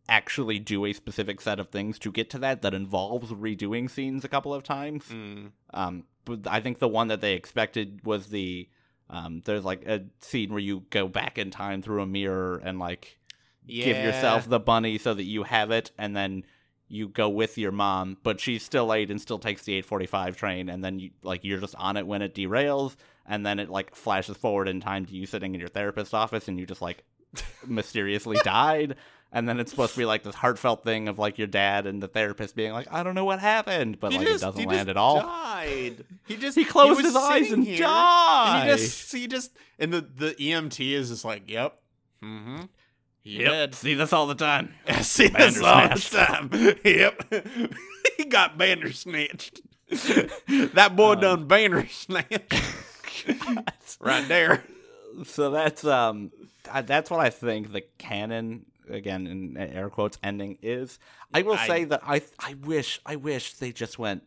A: actually do a specific set of things to get to that that involves redoing scenes a couple of times.
B: Mm.
A: Um, but I think the one that they expected was the um, there's like a scene where you go back in time through a mirror and like give yourself the bunny so that you have it, and then you go with your mom, but she's still late and still takes the 8:45 train, and then you like you're just on it when it derails, and then it like flashes forward in time to you sitting in your therapist's office, and you just like <laughs> mysteriously died. And then it's supposed to be like this heartfelt thing of like your dad and the therapist being like, I don't know what happened, but
B: He
A: like
B: just-
A: it doesn't
B: he
A: land at all.
B: Died. He <laughs> just
A: He closed
B: was
A: his eyes and
B: here,
A: died.
B: And he just he just and the the EMT is just like, yep, mm-hmm. He did.
A: See this all the time.
B: I <laughs> see this all the time. <laughs> Yep, he got bandersnatched. that boy
A: Um,
B: done bandersnatched right there.
A: so that's um that's what I think the canon again in air quotes ending is. I will
B: I-
A: say that I I wish I wish they just went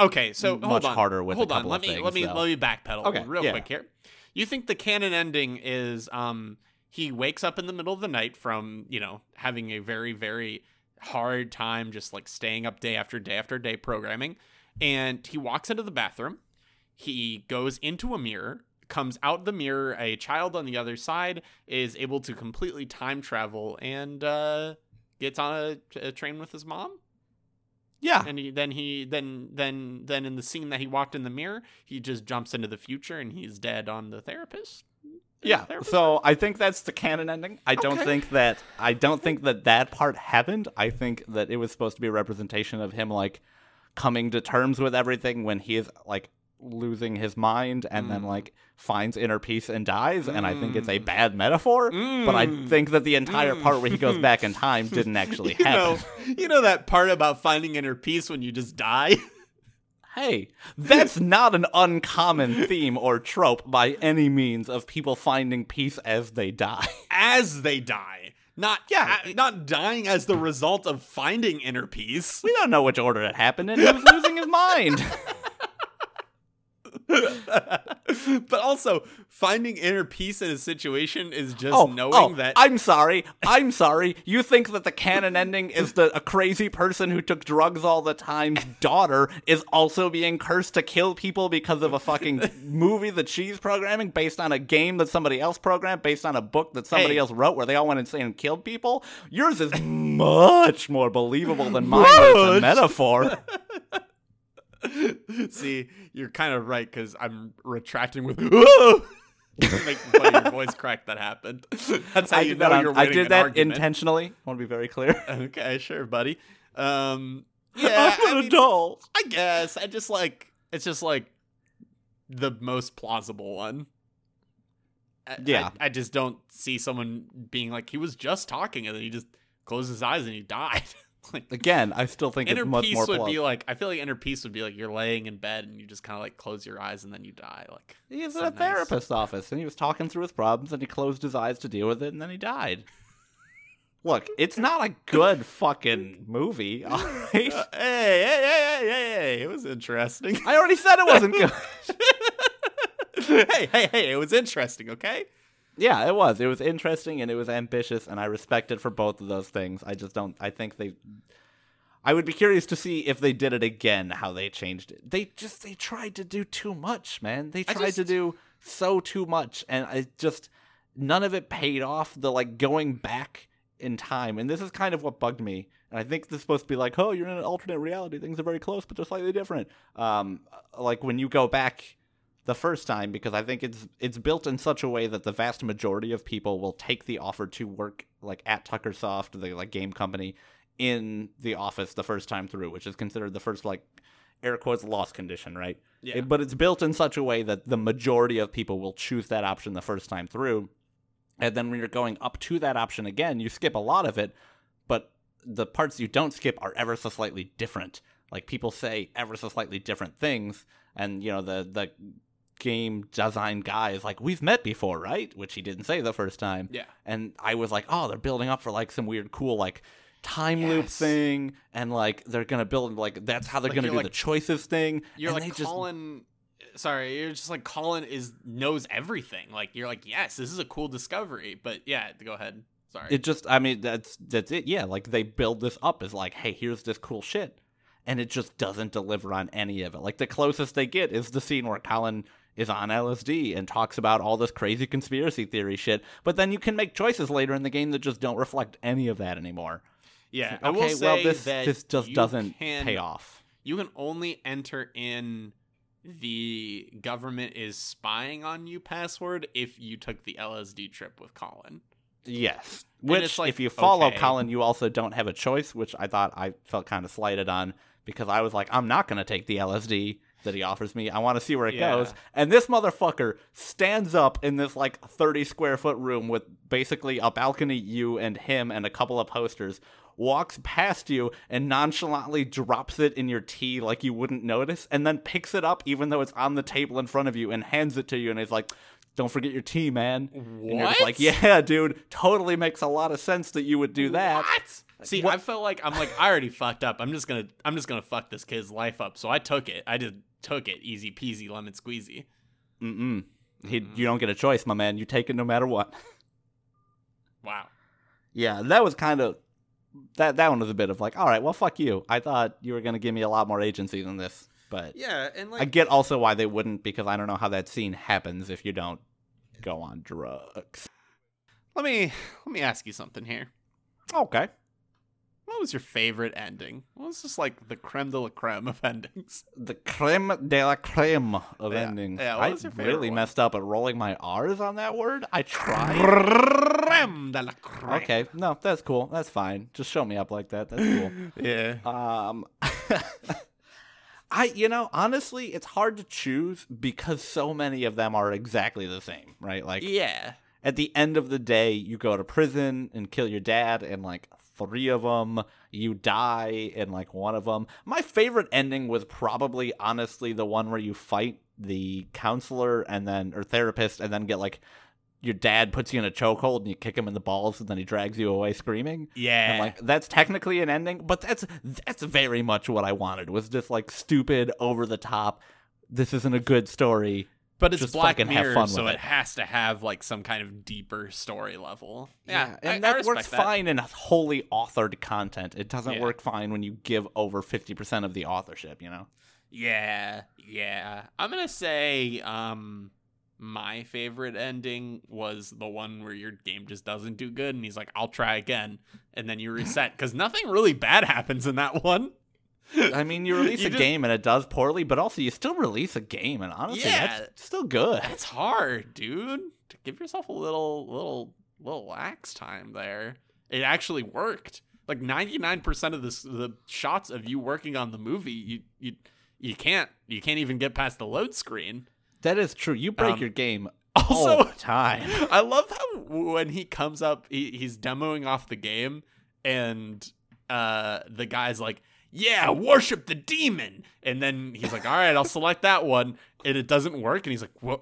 B: Okay, so
A: Much
B: hold on.
A: harder with a
B: hold on. Let
A: of
B: me
A: things,
B: let me let me backpedal
A: Okay,
B: real
A: yeah.
B: quick here. You think the canon ending is um he wakes up in the middle of the night from you know having a very very hard time just like staying up day after day after day programming, and he walks into the bathroom. He goes into a mirror, comes out the mirror. A child on the other side is able to completely time travel and uh, gets on a, a train with his mom
A: yeah
B: and he then he then then then in the scene that he walked in the mirror he just jumps into the future and he's dead on the therapist
A: yeah.
B: therapist?
A: So I think that's the canon ending. I don't think that I don't think that that part happened. I think that it was supposed to be a representation of him like coming to terms with everything when he is like losing his mind and then
B: Mm.
A: like finds inner peace and dies and I think it's a
B: Mm.
A: bad metaphor but I
B: Mm.
A: think that the entire part where he goes
B: Mm.
A: back in time didn't <laughs> actually
B: you
A: happen.
B: know you know that part about finding inner peace when you just die <laughs>
A: Hey, that's not an uncommon theme or trope by any means of people finding peace as they die. <laughs>
B: as they die not
A: Yeah.
B: not dying as the result of finding inner peace
A: We don't know which order it happened in. He was losing his mind. <laughs>
B: but also finding inner peace in a situation is just
A: Oh,
B: knowing
A: oh,
B: that
A: I'm sorry. I'm sorry. You think that the canon ending is that a crazy person who took drugs all the time's daughter is also being cursed to kill people because of a fucking <laughs> movie that she's programming based on a game that somebody else programmed, based on a book that somebody
B: Hey.
A: else wrote where they all went insane and killed people? Yours is much more believable than mine, it's a metaphor. <laughs> <laughs>
B: See, you're kind of right because I'm retracting with <laughs> fun your voice crack that happened. <laughs> That's how
A: I
B: you know
A: that,
B: you're
A: I did that
B: argument.
A: intentionally. I want to be very clear.
B: Okay, sure, buddy. Um, yeah,
A: I'm
B: I mean,
A: adult.
B: I guess I just like it's just like the most plausible one. I-
A: Yeah.
B: I, I just don't see someone being like he was just talking and then he just closed his eyes and he died. Like
A: Again, I still think
B: inner
A: it's much
B: peace
A: more
B: would be like I feel like inner peace would be like you're laying in bed and you just kind of like close your eyes and then you die. Like
A: He was
B: so
A: in a
B: nice.
A: therapist's office and he was talking through his problems and he closed his eyes to deal with it and then he died. <laughs> Look, it's not a good fucking movie, <laughs> all right?
B: Uh, hey, hey, hey, hey, hey, hey, it was interesting.
A: I already said it wasn't <laughs> good.
B: hey, hey, hey, it was interesting, okay?
A: Yeah, it was. It was interesting and it was ambitious, and I respect it for both of those things. I just don't. I think they. I would be curious to see if they did it again, how they changed it. They just they tried to do too much, man. They
B: I
A: tried to do so too much, and it just none of it paid off. The like going back in time, and this is kind of what bugged me. And I think this is supposed to be like, oh, you're in an alternate reality. Things are very close, but they're slightly different. Um, like when you go back the first time because I think it's it's built in such a way that the vast majority of people will take the offer to work like at Tuckersoft, the like game company, in the office the first time through, which is considered the first like air quotes lost condition, right?
B: Yeah.
A: It- but it's built in such a way that the majority of people will choose that option the first time through. And then when you're going up to that option again, you skip a lot of it, but the parts you don't skip are ever so slightly different. Like people say ever so slightly different things, and you know the the game design guy is like, "We've met before, right?" Which he didn't say the first time.
B: Yeah.
A: And I was like, "Oh, they're building up for like some weird, cool like." time loop thing and like they're gonna build like that's how they're
B: Like,
A: gonna do
B: like-
A: the choices thing
B: You're
A: and
B: like
A: they just
B: Colin. Sorry, you're just like Colin is knows everything. Like you're like, yes, this is a cool discovery. But yeah, go ahead. Sorry.
A: it just i mean that's that's it yeah like they build this up as like hey here's this cool shit and it just doesn't deliver on any of it like the closest they get is the scene where colin is on lsd and talks about all this crazy conspiracy theory shit but then you can make choices later in the game that just don't reflect any of that anymore
B: yeah.
A: okay
B: I will say
A: well this
B: that
A: this just doesn't
B: can-
A: pay off
B: You can only enter in the government is spying on you password if you took the LSD trip with Colin.
A: Yes. Which,
B: like,
A: if you follow
B: okay.
A: Colin, you also don't have a choice, which I thought I felt kind of slighted on because I was like, I'm not going to take the LSD that he offers me. I want to see where it
B: Yeah.
A: goes. And this motherfucker stands up in this like 30 square foot room with basically a balcony, you and him, and a couple of posters. Walks past you and nonchalantly drops it in your tea like you wouldn't notice, and then picks it up even though it's on the table in front of you and hands it to you. And he's like, Don't forget your tea, man. And you're just like, yeah, dude, totally makes a lot of sense that you would do that.
B: What? See,
A: What-
B: I felt like I'm like I already fucked up. I'm just gonna I'm just gonna fuck this kid's life up. So I took it. I just took it, easy peasy, lemon squeezy.
A: Mm-mm. He, mm-hmm. you don't get a choice, my man. You take it no matter what. <laughs>
B: Wow.
A: Yeah, that was kind of that. That one was a bit of like, all right, well, fuck you. I thought you were gonna give me a lot more agency than this, but
B: Yeah, and like
A: I get also why they wouldn't because I don't know how that scene happens if you don't go on drugs.
B: let me let me ask you something here.
A: Okay.
B: What was your favorite ending? What was just like the creme de la creme of <laughs> endings?
A: The creme de la creme of
B: Yeah,
A: endings.
B: yeah, what
A: I
B: was your favorite
A: really
B: one?
A: messed up at rolling my R's on that word. I tried.
B: Creme de la creme.
A: Okay, no, that's cool. That's fine. Just show me up like that. That's cool. <laughs>
B: Yeah.
A: Um, <laughs> I, you know, honestly, it's hard to choose because so many of them are exactly the same, right? Like,
B: Yeah.
A: at the end of the day, you go to prison and kill your dad, and like three of them, you die in like one of them. My favorite ending was probably, honestly, the one where you fight the counselor and then, or therapist, and then get like, your dad puts you in a chokehold and you kick him in the balls and then he drags you away screaming.
B: Yeah.
A: And like that's technically an ending, but that's that's very much what I wanted. Was just like stupid, over the top. This isn't a good story.
B: But it's
A: just
B: Black
A: fucking have fun
B: so it
A: it.
B: has to have like some kind of deeper story level. Yeah, I-
A: and
B: I
A: that
B: respect
A: works
B: that.
A: fine in wholly authored content. It doesn't
B: Yeah.
A: work fine when you give over fifty percent of the authorship. You know.
B: Yeah, yeah. I'm gonna say um my favorite ending was the one where your game just doesn't do good and he's like, I'll try again. And then you reset because nothing really bad happens in that <laughs> one.
A: I mean, you release
B: You
A: a
B: just-
A: game and it does poorly, but also you still release a game, and honestly,
B: Yeah.
A: that's still good.
B: That's hard, dude. To give yourself a little little little lax time there. It actually worked. Like 99% of this the shots of you working on the movie, you you you can't you can't even get past the load screen.
A: That is true. You break
B: Um,
A: your game
B: Also,
A: all the time. <laughs>
B: I love how when he comes up, he, he's demoing off the game, and uh, the guy's like, "Yeah, worship the demon," and then he's like, "All right, I'll select that one," and it doesn't work, and he's like, "What?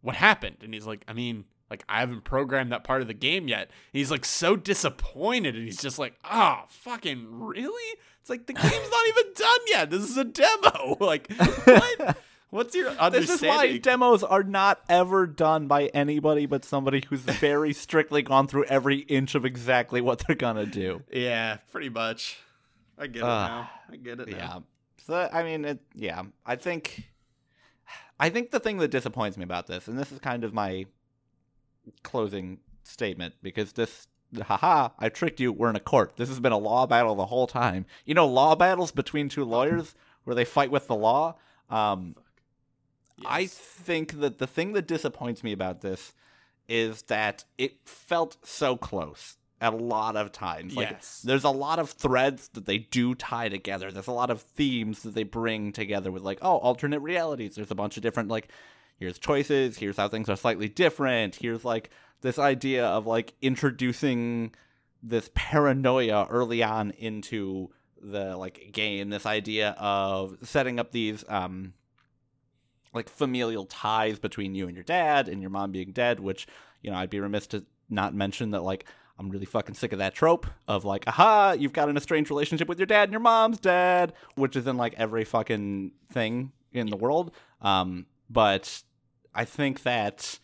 B: What happened?" And he's like, "I mean." Like I haven't programmed that part of the game yet. And he's like so disappointed, and he's just like, "Oh, fucking really?" It's like the game's not even <laughs> done yet. This is a demo. <laughs> Like, what? What's your understanding?
A: This is why demos are not ever done by anybody but somebody who's very <laughs> strictly gone through every inch of exactly what they're gonna do.
B: yeah, pretty much. I get it now. I get it now.
A: Yeah. So I mean, it, yeah. I think, I think the thing that disappoints me about this, and this is kind of my closing statement, because this, haha, I tricked you. We're in a court. This has been a law battle the whole time. You know, law battles between two lawyers where they fight with the law. Um, I think that the thing that disappoints me about this is that it felt so close a lot of times. Like
B: Yes.
A: there's a lot of threads that they do tie together. There's a lot of themes that they bring together with like, oh, alternate realities. There's a bunch of different like here's choices, here's how things are slightly different. Here's like this idea of like introducing this paranoia early on into the like game, this idea of setting up these um like familial ties between you and your dad and your mom being dead, which, you know, I'd be remiss to not mention that like I'm really fucking sick of that trope of like, aha, you've got an estranged relationship with your dad and your mom's dad, which is in like every fucking thing in the world. Um, but I think that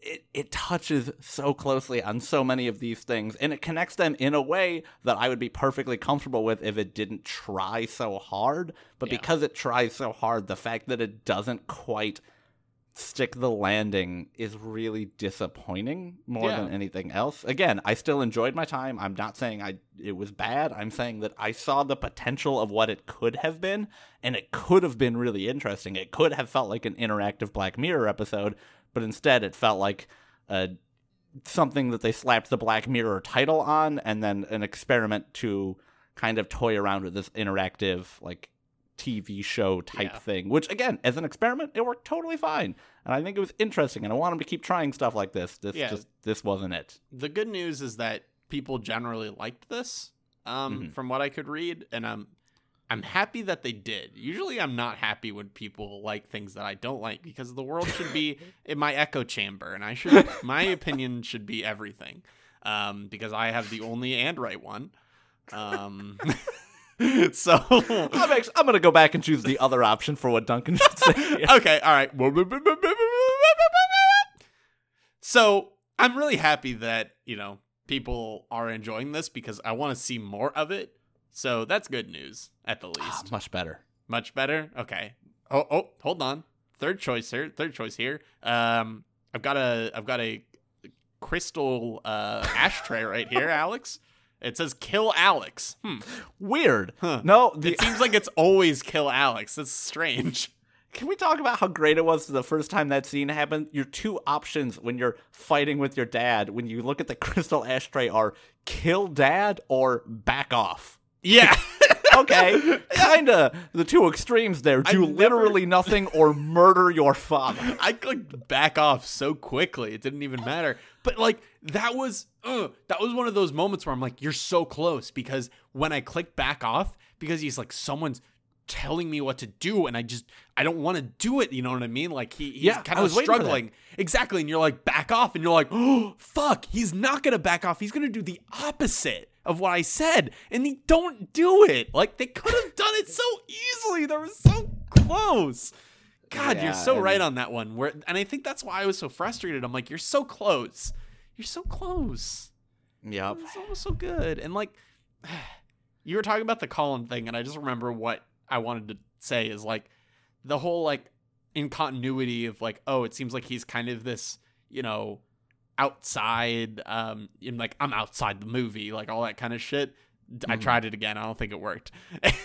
A: it, it touches so closely on so many of these things and it connects them in a way that I would be perfectly comfortable with if it didn't try so hard. But
B: Yeah.
A: because it tries so hard, the fact that it doesn't quite stick the landing is really disappointing more
B: Yeah.
A: than anything else. Again, I still enjoyed my time. I'm not saying I it was bad. I'm saying that I saw the potential of what it could have been and it could have been really interesting. It could have felt like an interactive Black Mirror episode, but instead it felt like a something that they slapped the Black Mirror title on and then an experiment to kind of toy around with this interactive like TV show type
B: Yeah.
A: thing, which again, as an experiment, it worked totally fine. And I think it was interesting and I want them to keep trying stuff like this. This
B: Yeah.
A: just this wasn't it.
B: the good news is that people generally liked this um,
A: Mhm.
B: from what i could read and i'm i'm happy that they did usually i'm not happy when people like things that i don't like because the world should be <laughs> in my echo chamber and i should my opinion should be everything um, because i have the only and right one um, <laughs> <laughs> so
A: I'm actually, I'm gonna go back and choose the other option for what Duncan should say. here. <laughs>
B: okay, all right. So I'm really happy that, you know, people are enjoying this because I want to see more of it. So that's good news at the
A: Ah,
B: least.
A: much better.
B: Much better. Okay. Oh, oh, hold on. Third choice here. Third choice here. Um, I've got a, I've got a crystal uh, ashtray right here, <laughs> Alex. It says "kill Alex." Hmm.
A: Weird.
B: Huh.
A: No, the,
B: It seems like it's <laughs> always "kill Alex." That's strange.
A: Can we talk about how great it was the first time that scene happened? Your two options when you're fighting with your dad, when you look at the <laughs> crystal ashtray, are kill dad or back off.
B: Yeah. <laughs>
A: Okay, <laughs> kinda the two extremes there. Do
B: I've
A: literally nothing or murder your father. <laughs>
B: I clicked back off so quickly it didn't even matter. But like that was uh, that was one of those moments where I'm like, you're so close because when I click back off, because he's like someone's telling me what to do and I just I don't want to do it, you know what I mean? Like he, he's
A: Yeah,
B: kind of
A: was waiting for that.
B: struggling. Exactly. And you're like, back off, and you're like, oh <gasps> fuck, he's not gonna back off. He's gonna do the opposite of what I said. And they don't do it. Like they could have done it so easily. They were so close. God,
A: Yeah,
B: you're so right on that one. Where and I think that's why I was so frustrated. I'm like, you're so close. You're so close.
A: Yep.
B: It's almost so good. And like <sighs> you were talking about the Colin thing, and I just remember what I wanted to say is like the whole like in continuity of like, oh, it seems like he's kind of this, you know, outside, um, in like I'm outside the movie, like all that kind of shit. I
A: Mhm.
B: tried it again. I don't think it worked.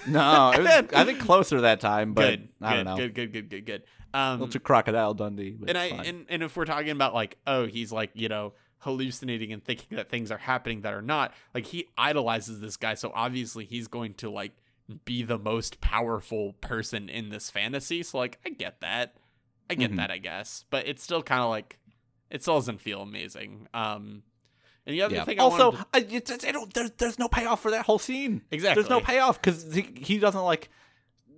A: No, it was, I think <laughs> closer that time, but
B: good.
A: I
B: good,
A: don't know.
B: Good, good, good, good, good.
A: A
B: Um,
A: little too crocodile Dundee.
B: And I
A: fine.
B: and, and if we're talking about like oh he's like you know hallucinating and thinking that things are happening that are not like he idolizes this guy so obviously he's going to like be the most powerful person in this fantasy so like i get that i get
A: Mhm.
B: that i guess but it's still kind of like it still doesn't feel amazing um and the other
A: yeah.
B: thing I
A: also,
B: to-
A: I, it's- it's- I don't, there's there's no payoff for that whole scene.
B: exactly
A: There's no payoff because he, he doesn't like.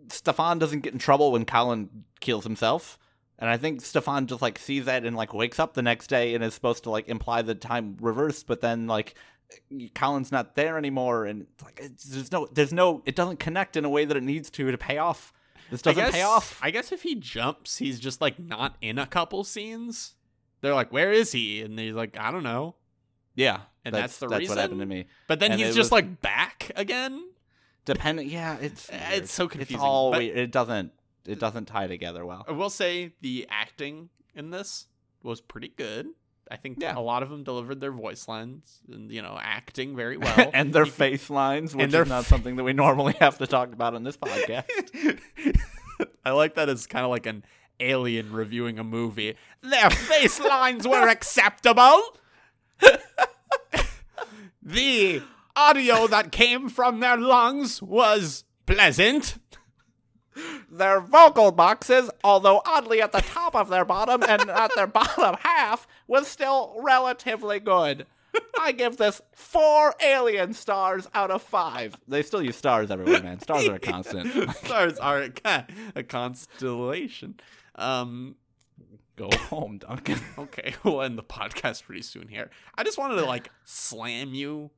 A: Stefan doesn't get in trouble when Colin kills himself, and I think Stefan just like sees that and like wakes up the next day and is supposed to like imply the time reversed, but then like Colin's not there anymore, and like it's, there's no there's no it doesn't connect in a way that it needs to to pay off. This doesn't
B: guess,
A: pay off.
B: I guess if he jumps, he's just like not in a couple scenes. They're like, "Where is he?" And he's like, "I don't know."
A: yeah,
B: And that's the reason.
A: that's what happened to me.
B: But then
A: And
B: he's just
A: was-
B: like back again.
A: Depending, yeah, it's weird.
B: it's so confusing,
A: It's all weird. It doesn't it doesn't tie together well.
B: I will say the acting in this was pretty good. I think
A: Yeah.
B: a lot of them delivered their voice lines and you know acting very <laughs> well.
A: and their
B: You can-
A: face lines, which is not something that we normally have to talk about on this podcast. <laughs>
B: I like that as kind of like an alien reviewing a movie. Their face lines were <laughs> acceptable. <laughs> the audio that came from their lungs was pleasant.
A: their vocal boxes, although oddly at the top of their bottom and at their bottom half, was still relatively good. I give this four alien stars out of five. They still use stars everywhere, man. Stars are a <laughs> constant.
B: Stars are a, a constellation. Um,
A: Go <laughs> home, Duncan. <laughs>
B: okay, <laughs> we'll end the podcast pretty soon here. I just wanted to like slam you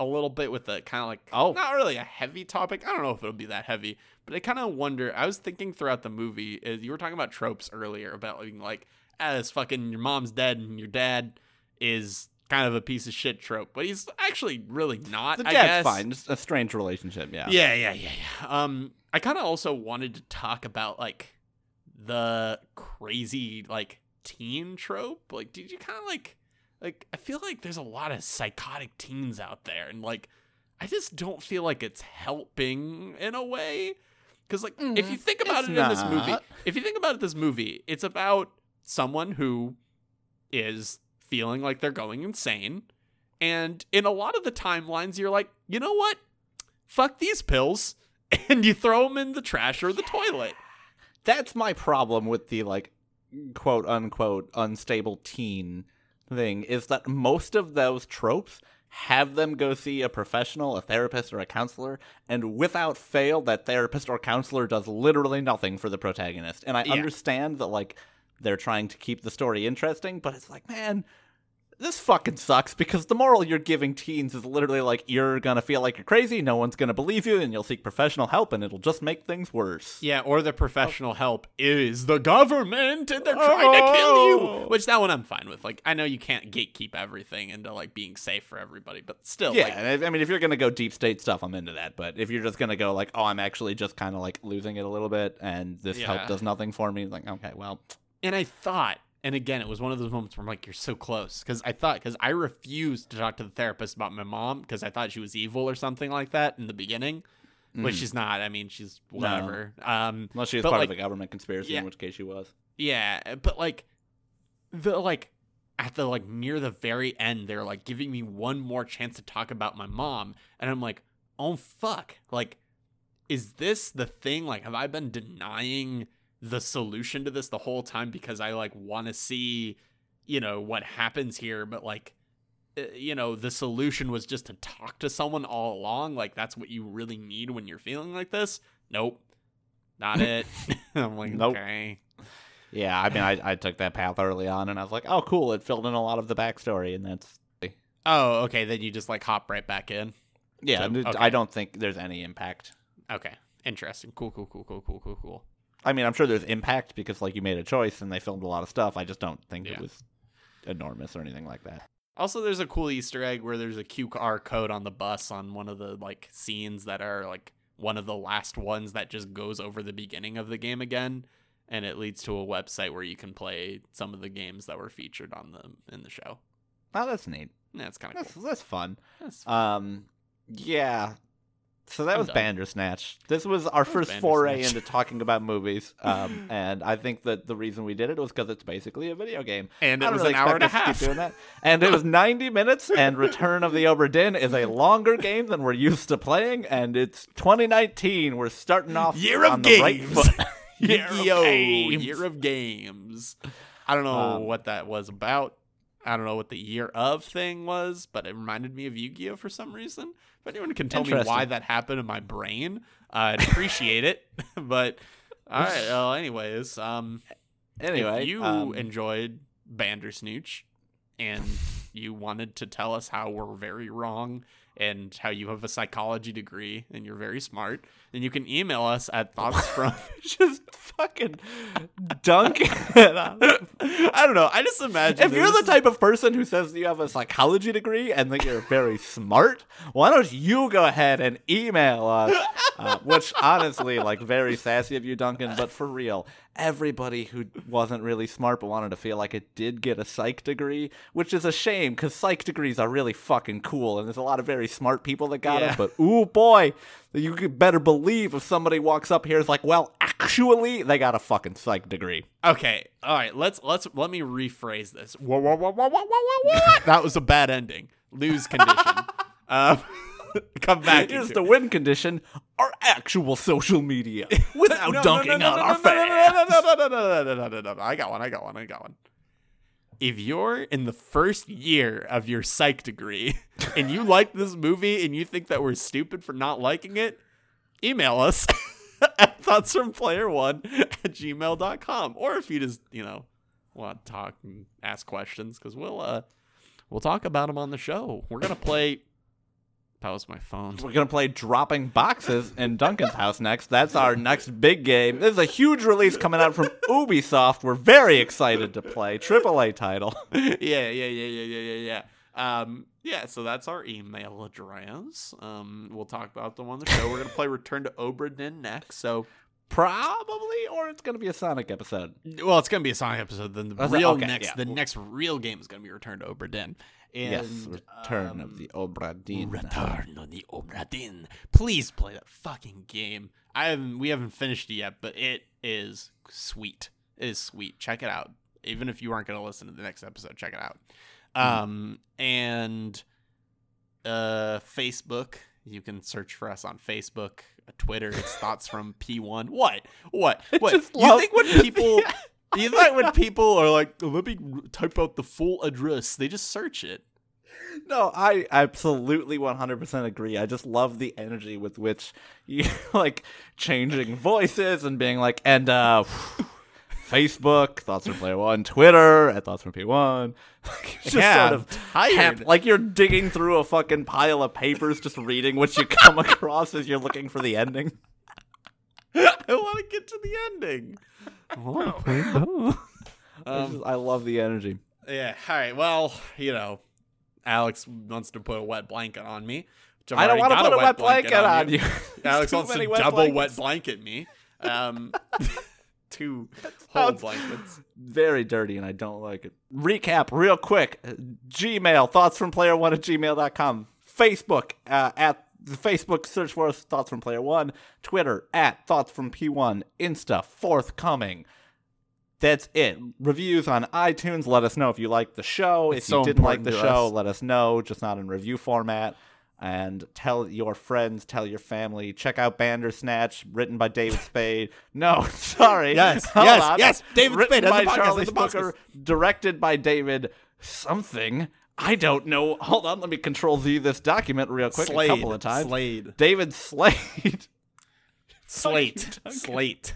B: a little bit with a kind of like
A: Oh.
B: not really a heavy topic. I don't know if it'll be that heavy, but I kind of wonder. I was thinking throughout the movie, is you were talking about tropes earlier about being like, this fucking your mom's dead and your dad is kind of a piece of shit trope, but he's actually really not.
A: The
B: I
A: dad's
B: guess.
A: fine. Just a strange relationship, yeah.
B: Yeah, yeah, yeah, yeah. Um, I kind of also wanted to talk about like the crazy like teen trope. Like, did you kind of like like? I feel like there's a lot of psychotic teens out there, and like, I just don't feel like it's helping in a way. Because like, mm, if you think about it in this movie, if you think about it, this movie, it's about someone who is feeling like they're going insane. And in a lot of the timelines, you're like, you know what? Fuck these pills. <laughs> And you throw them in the trash or the toilet.
A: That's my problem with the like quote unquote unstable teen thing is that most of those tropes have them go see a professional, a therapist, or a counselor, and without fail, that therapist or counselor does literally nothing for the protagonist. And I
B: Yeah.
A: understand that, like, they're trying to keep the story interesting, but it's like, man, this fucking sucks because the moral you're giving teens is literally like, you're gonna feel like you're crazy, no one's gonna believe you, and you'll seek professional help, and it'll just make things worse.
B: Yeah, or the professional help is the government and they're trying to kill you.
A: Oh.
B: Which that one I'm fine with. Like, I know you can't gatekeep everything into like being safe for everybody, but still,
A: Yeah,
B: like,
A: I I mean, if you're gonna go deep state stuff, I'm into that. But if you're just gonna go like, oh, I'm actually just kind of like losing it a little bit, and this
B: Yeah.
A: help does nothing for me, like, okay, well,
B: And I thought, and again, it was one of those moments where I'm like, you're so close. Because I thought, because I refused to talk to the therapist about my mom because I thought she was evil or something like that in the beginning, which
A: mm.
B: she's not. I mean, she's whatever. Um,
A: unless she was part
B: like-
A: of a government conspiracy,
B: yeah.
A: in which case she was.
B: yeah, but like, the like, at the like near the very end, they're like giving me one more chance to talk about my mom, and I'm like, oh fuck, like, is this the thing? Like, have I been denying? The solution to this the whole time because I like want to see, you know, what happens here, but like uh, you know, the solution was just to talk to someone all along, like that's what you really need when you're feeling like this. Nope. Not it. <laughs> <laughs> I'm like,
A: Nope.
B: okay.
A: Yeah, I mean, I, I took that path early on, and I was like, oh, cool, it filled in a lot of the backstory, and that's
B: Oh, okay, then you just like hop right back in.
A: yeah.
B: So, okay.
A: I don't think there's any impact.
B: Okay. Interesting. Cool, cool, cool, cool, cool, cool, cool.
A: I mean, I'm sure there's impact because like you made a choice and they filmed a lot of stuff. I just don't think
B: Yeah.
A: it was enormous or anything like that.
B: Also, there's a cool Easter egg where there's a QR code on the bus on one of the like scenes that are like one of the last ones that just goes over the beginning of the game again, and it leads to a website where you can play some of the games that were featured on the in the show.
A: Oh, that's neat.
B: That's kind of
A: That's
B: cool.
A: that's fun.
B: That's
A: Um, yeah. So that
B: I'm
A: was
B: done.
A: Bandersnatch. This was our
B: That was
A: first foray into talking about movies, <laughs> um, and I think that the reason we did it was because it's basically a video game.
B: and it was
A: really
B: an hour and a half.
A: doing that. And it was <laughs> 90 minutes, and Return of the Obra Dinn is a longer game than we're used to playing, and it's 2019. We're starting off
B: Year of
A: right
B: games.
A: foot. <laughs> Year of games.
B: Year of games. I don't know
A: Um,
B: what that was about. I don't know what the year of thing was, but it reminded me of Yu-Gi-Oh for some reason. If anyone can tell me why that happened in my brain, I'd <laughs> appreciate it. <laughs> but all right. <laughs> Well, anyways, um,
A: Anyway,
B: if you
A: um,
B: enjoyed Bandersnatch and you wanted to tell us how we're very wrong and how you have a psychology degree and you're very smart, then you can email us at thoughts from.
A: just fucking dunk <laughs>
B: I don't know. I just imagine
A: If you're the type of person who says you have a psychology degree and that you're very smart, why don't you go ahead and email us? Uh, which honestly, like, very sassy of you, Duncan. But for real, everybody who wasn't really smart but wanted to feel like it did get a psych degree, which is a shame because psych degrees are really fucking cool, and there's a lot of very smart people that got
B: Yeah.
A: them. But ooh boy, you could better believe if somebody walks up here is like, well, actually, they got a fucking psych degree.
B: Okay, all right, let's let's let me rephrase this. Whoa, whoa, whoa, whoa, whoa, whoa, whoa! that was a bad ending. Lose condition. um, come back.
A: Here's the
B: it.
A: win condition: our actual social media without dunking on our fans.
B: I got one. I got one. I got one. If you're in the first year of your psych degree <laughs> and you like this movie and you think that we're stupid for not liking it, email us <laughs> at thoughtsfromplayer1 at gmail.com. Or if you just, you know, want to talk and ask questions, because we'll uh we'll talk about them on the show. We're gonna play that was my phone.
A: We're gonna play dropping boxes in Duncan's house next. That's our next big game. This is a huge release coming out from Ubisoft. We're very excited to play AAA title. <laughs>
B: yeah, yeah, yeah, yeah, yeah, yeah, yeah. Um, yeah, so that's our email address. Um, we'll talk about them on the show. We're gonna play Return to Obra Dinn next. So,
A: Probably, or it's gonna be a Sonic episode.
B: well, it's gonna be a Sonic episode. Then the real
A: Okay,
B: next,
A: yeah.
B: the next real game is gonna be Return to Obra Dinn. And,
A: yes, Return of
B: um,
A: the Obra Dinn.
B: Return of the Obra Dinn. Please play that fucking game. I haven't, we haven't finished it yet, but it is sweet. It is sweet. Check it out. Even if you aren't going to listen to the next episode, check it out. Um, and uh, Facebook. You can search for us on Facebook, Twitter. It's thoughts from P1. What? What? <laughs> What? You think when people, <laughs> you think when people are like, let me type out the full address, they just search it.
A: No, I absolutely 100% agree. I just love the energy with which you <laughs> like changing voices and being like, and uh, <sighs> Facebook, Thoughts from Player One, Twitter, at Thoughts from P1. <laughs> Like, just
B: Yeah,
A: sort of
B: tired.
A: hap- like you're digging through a fucking pile of papers, just reading what you come <laughs> across as you're looking for the ending.
B: I want to get to the ending.
A: I,
B: Um,
A: just- I love the energy.
B: yeah. All right. Well, you know, Alex wants to put a wet blanket on me. which I've
A: don't want to put a wet blanket on you. <laughs>
B: Alex wants to
A: many
B: double
A: wet
B: wet
A: blankets.
B: blanket me. Um, <laughs> two whole
A: sounds-
B: blankets.
A: very dirty and I don't like it. Recap real quick. Gmail, thoughts from player one at gmail.com. Facebook, uh, at the Facebook, search for us, thoughts from player one. Twitter, at thoughts from P1. Insta, forthcoming. That's it. Reviews on iTunes. Let us know if you liked the show.
B: It's
A: if you
B: so
A: didn't like the show,
B: us.
A: let us know, just not in review format. And tell your friends, tell your family. Check out Bandersnatch, written by David Spade. <laughs> No, <laughs> sorry.
B: Yes,
A: Hold
B: yes,
A: on.
B: yes, David
A: written
B: Spade
A: by Charlie Brooker, directed by David something. I don't know. Hold on, let me control Z this document real quick
B: Slade.
A: a couple of times.
B: Slade.
A: David Slade. <laughs>
B: Slate. <laughs> Slate.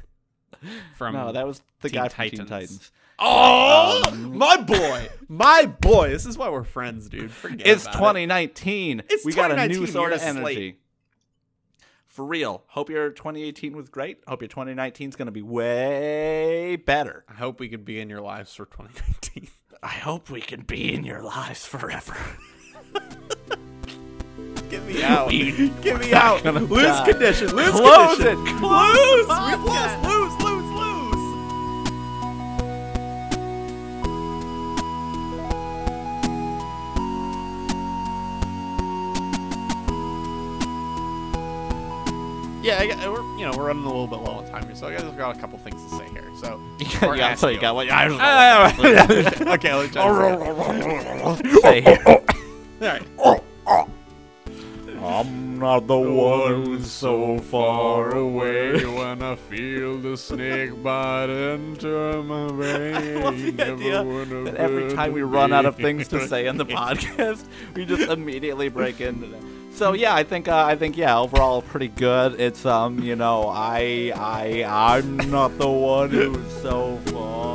B: From
A: no, that was the
B: Teen
A: guy from Teen
B: Titans.
A: Titans.
B: Oh,
A: Um,
B: my boy, my boy. This is why we're friends, dude. Forget
A: It's
B: about it.
A: 2019.
B: It's
A: we got a new sort of
B: slate.
A: energy. For real. Hope your 2018 was great. Hope your 2019 is going to be way better.
B: I hope we could be in your lives for 2019.
A: I hope we can be in your lives forever.
B: Get me out.
A: We-
B: Get me out.
A: gonna
B: Lose
A: die.
B: condition. Lose
A: Close
B: condition.
A: it.
B: Lose.
A: Close
B: We've
A: podcast.
B: lost. Lose. Lose. Lose. Yeah, I got, we're you know we're running a little bit low on time here, so I guess I've got a couple things to say here. So <laughs> or
A: yeah, so you
B: you.
A: got what?
B: Ah, <laughs> <laughs> okay, let's try this
A: Say here.
B: All right.
A: I'm not the one who's so far away.
B: when I feel the snake bite into my vein.
A: I love the idea that every time we run out of things to say in the podcast, we just immediately break into that. So yeah, I think uh, I think yeah, overall pretty good. It's um, you know, I I I'm not the one who's so far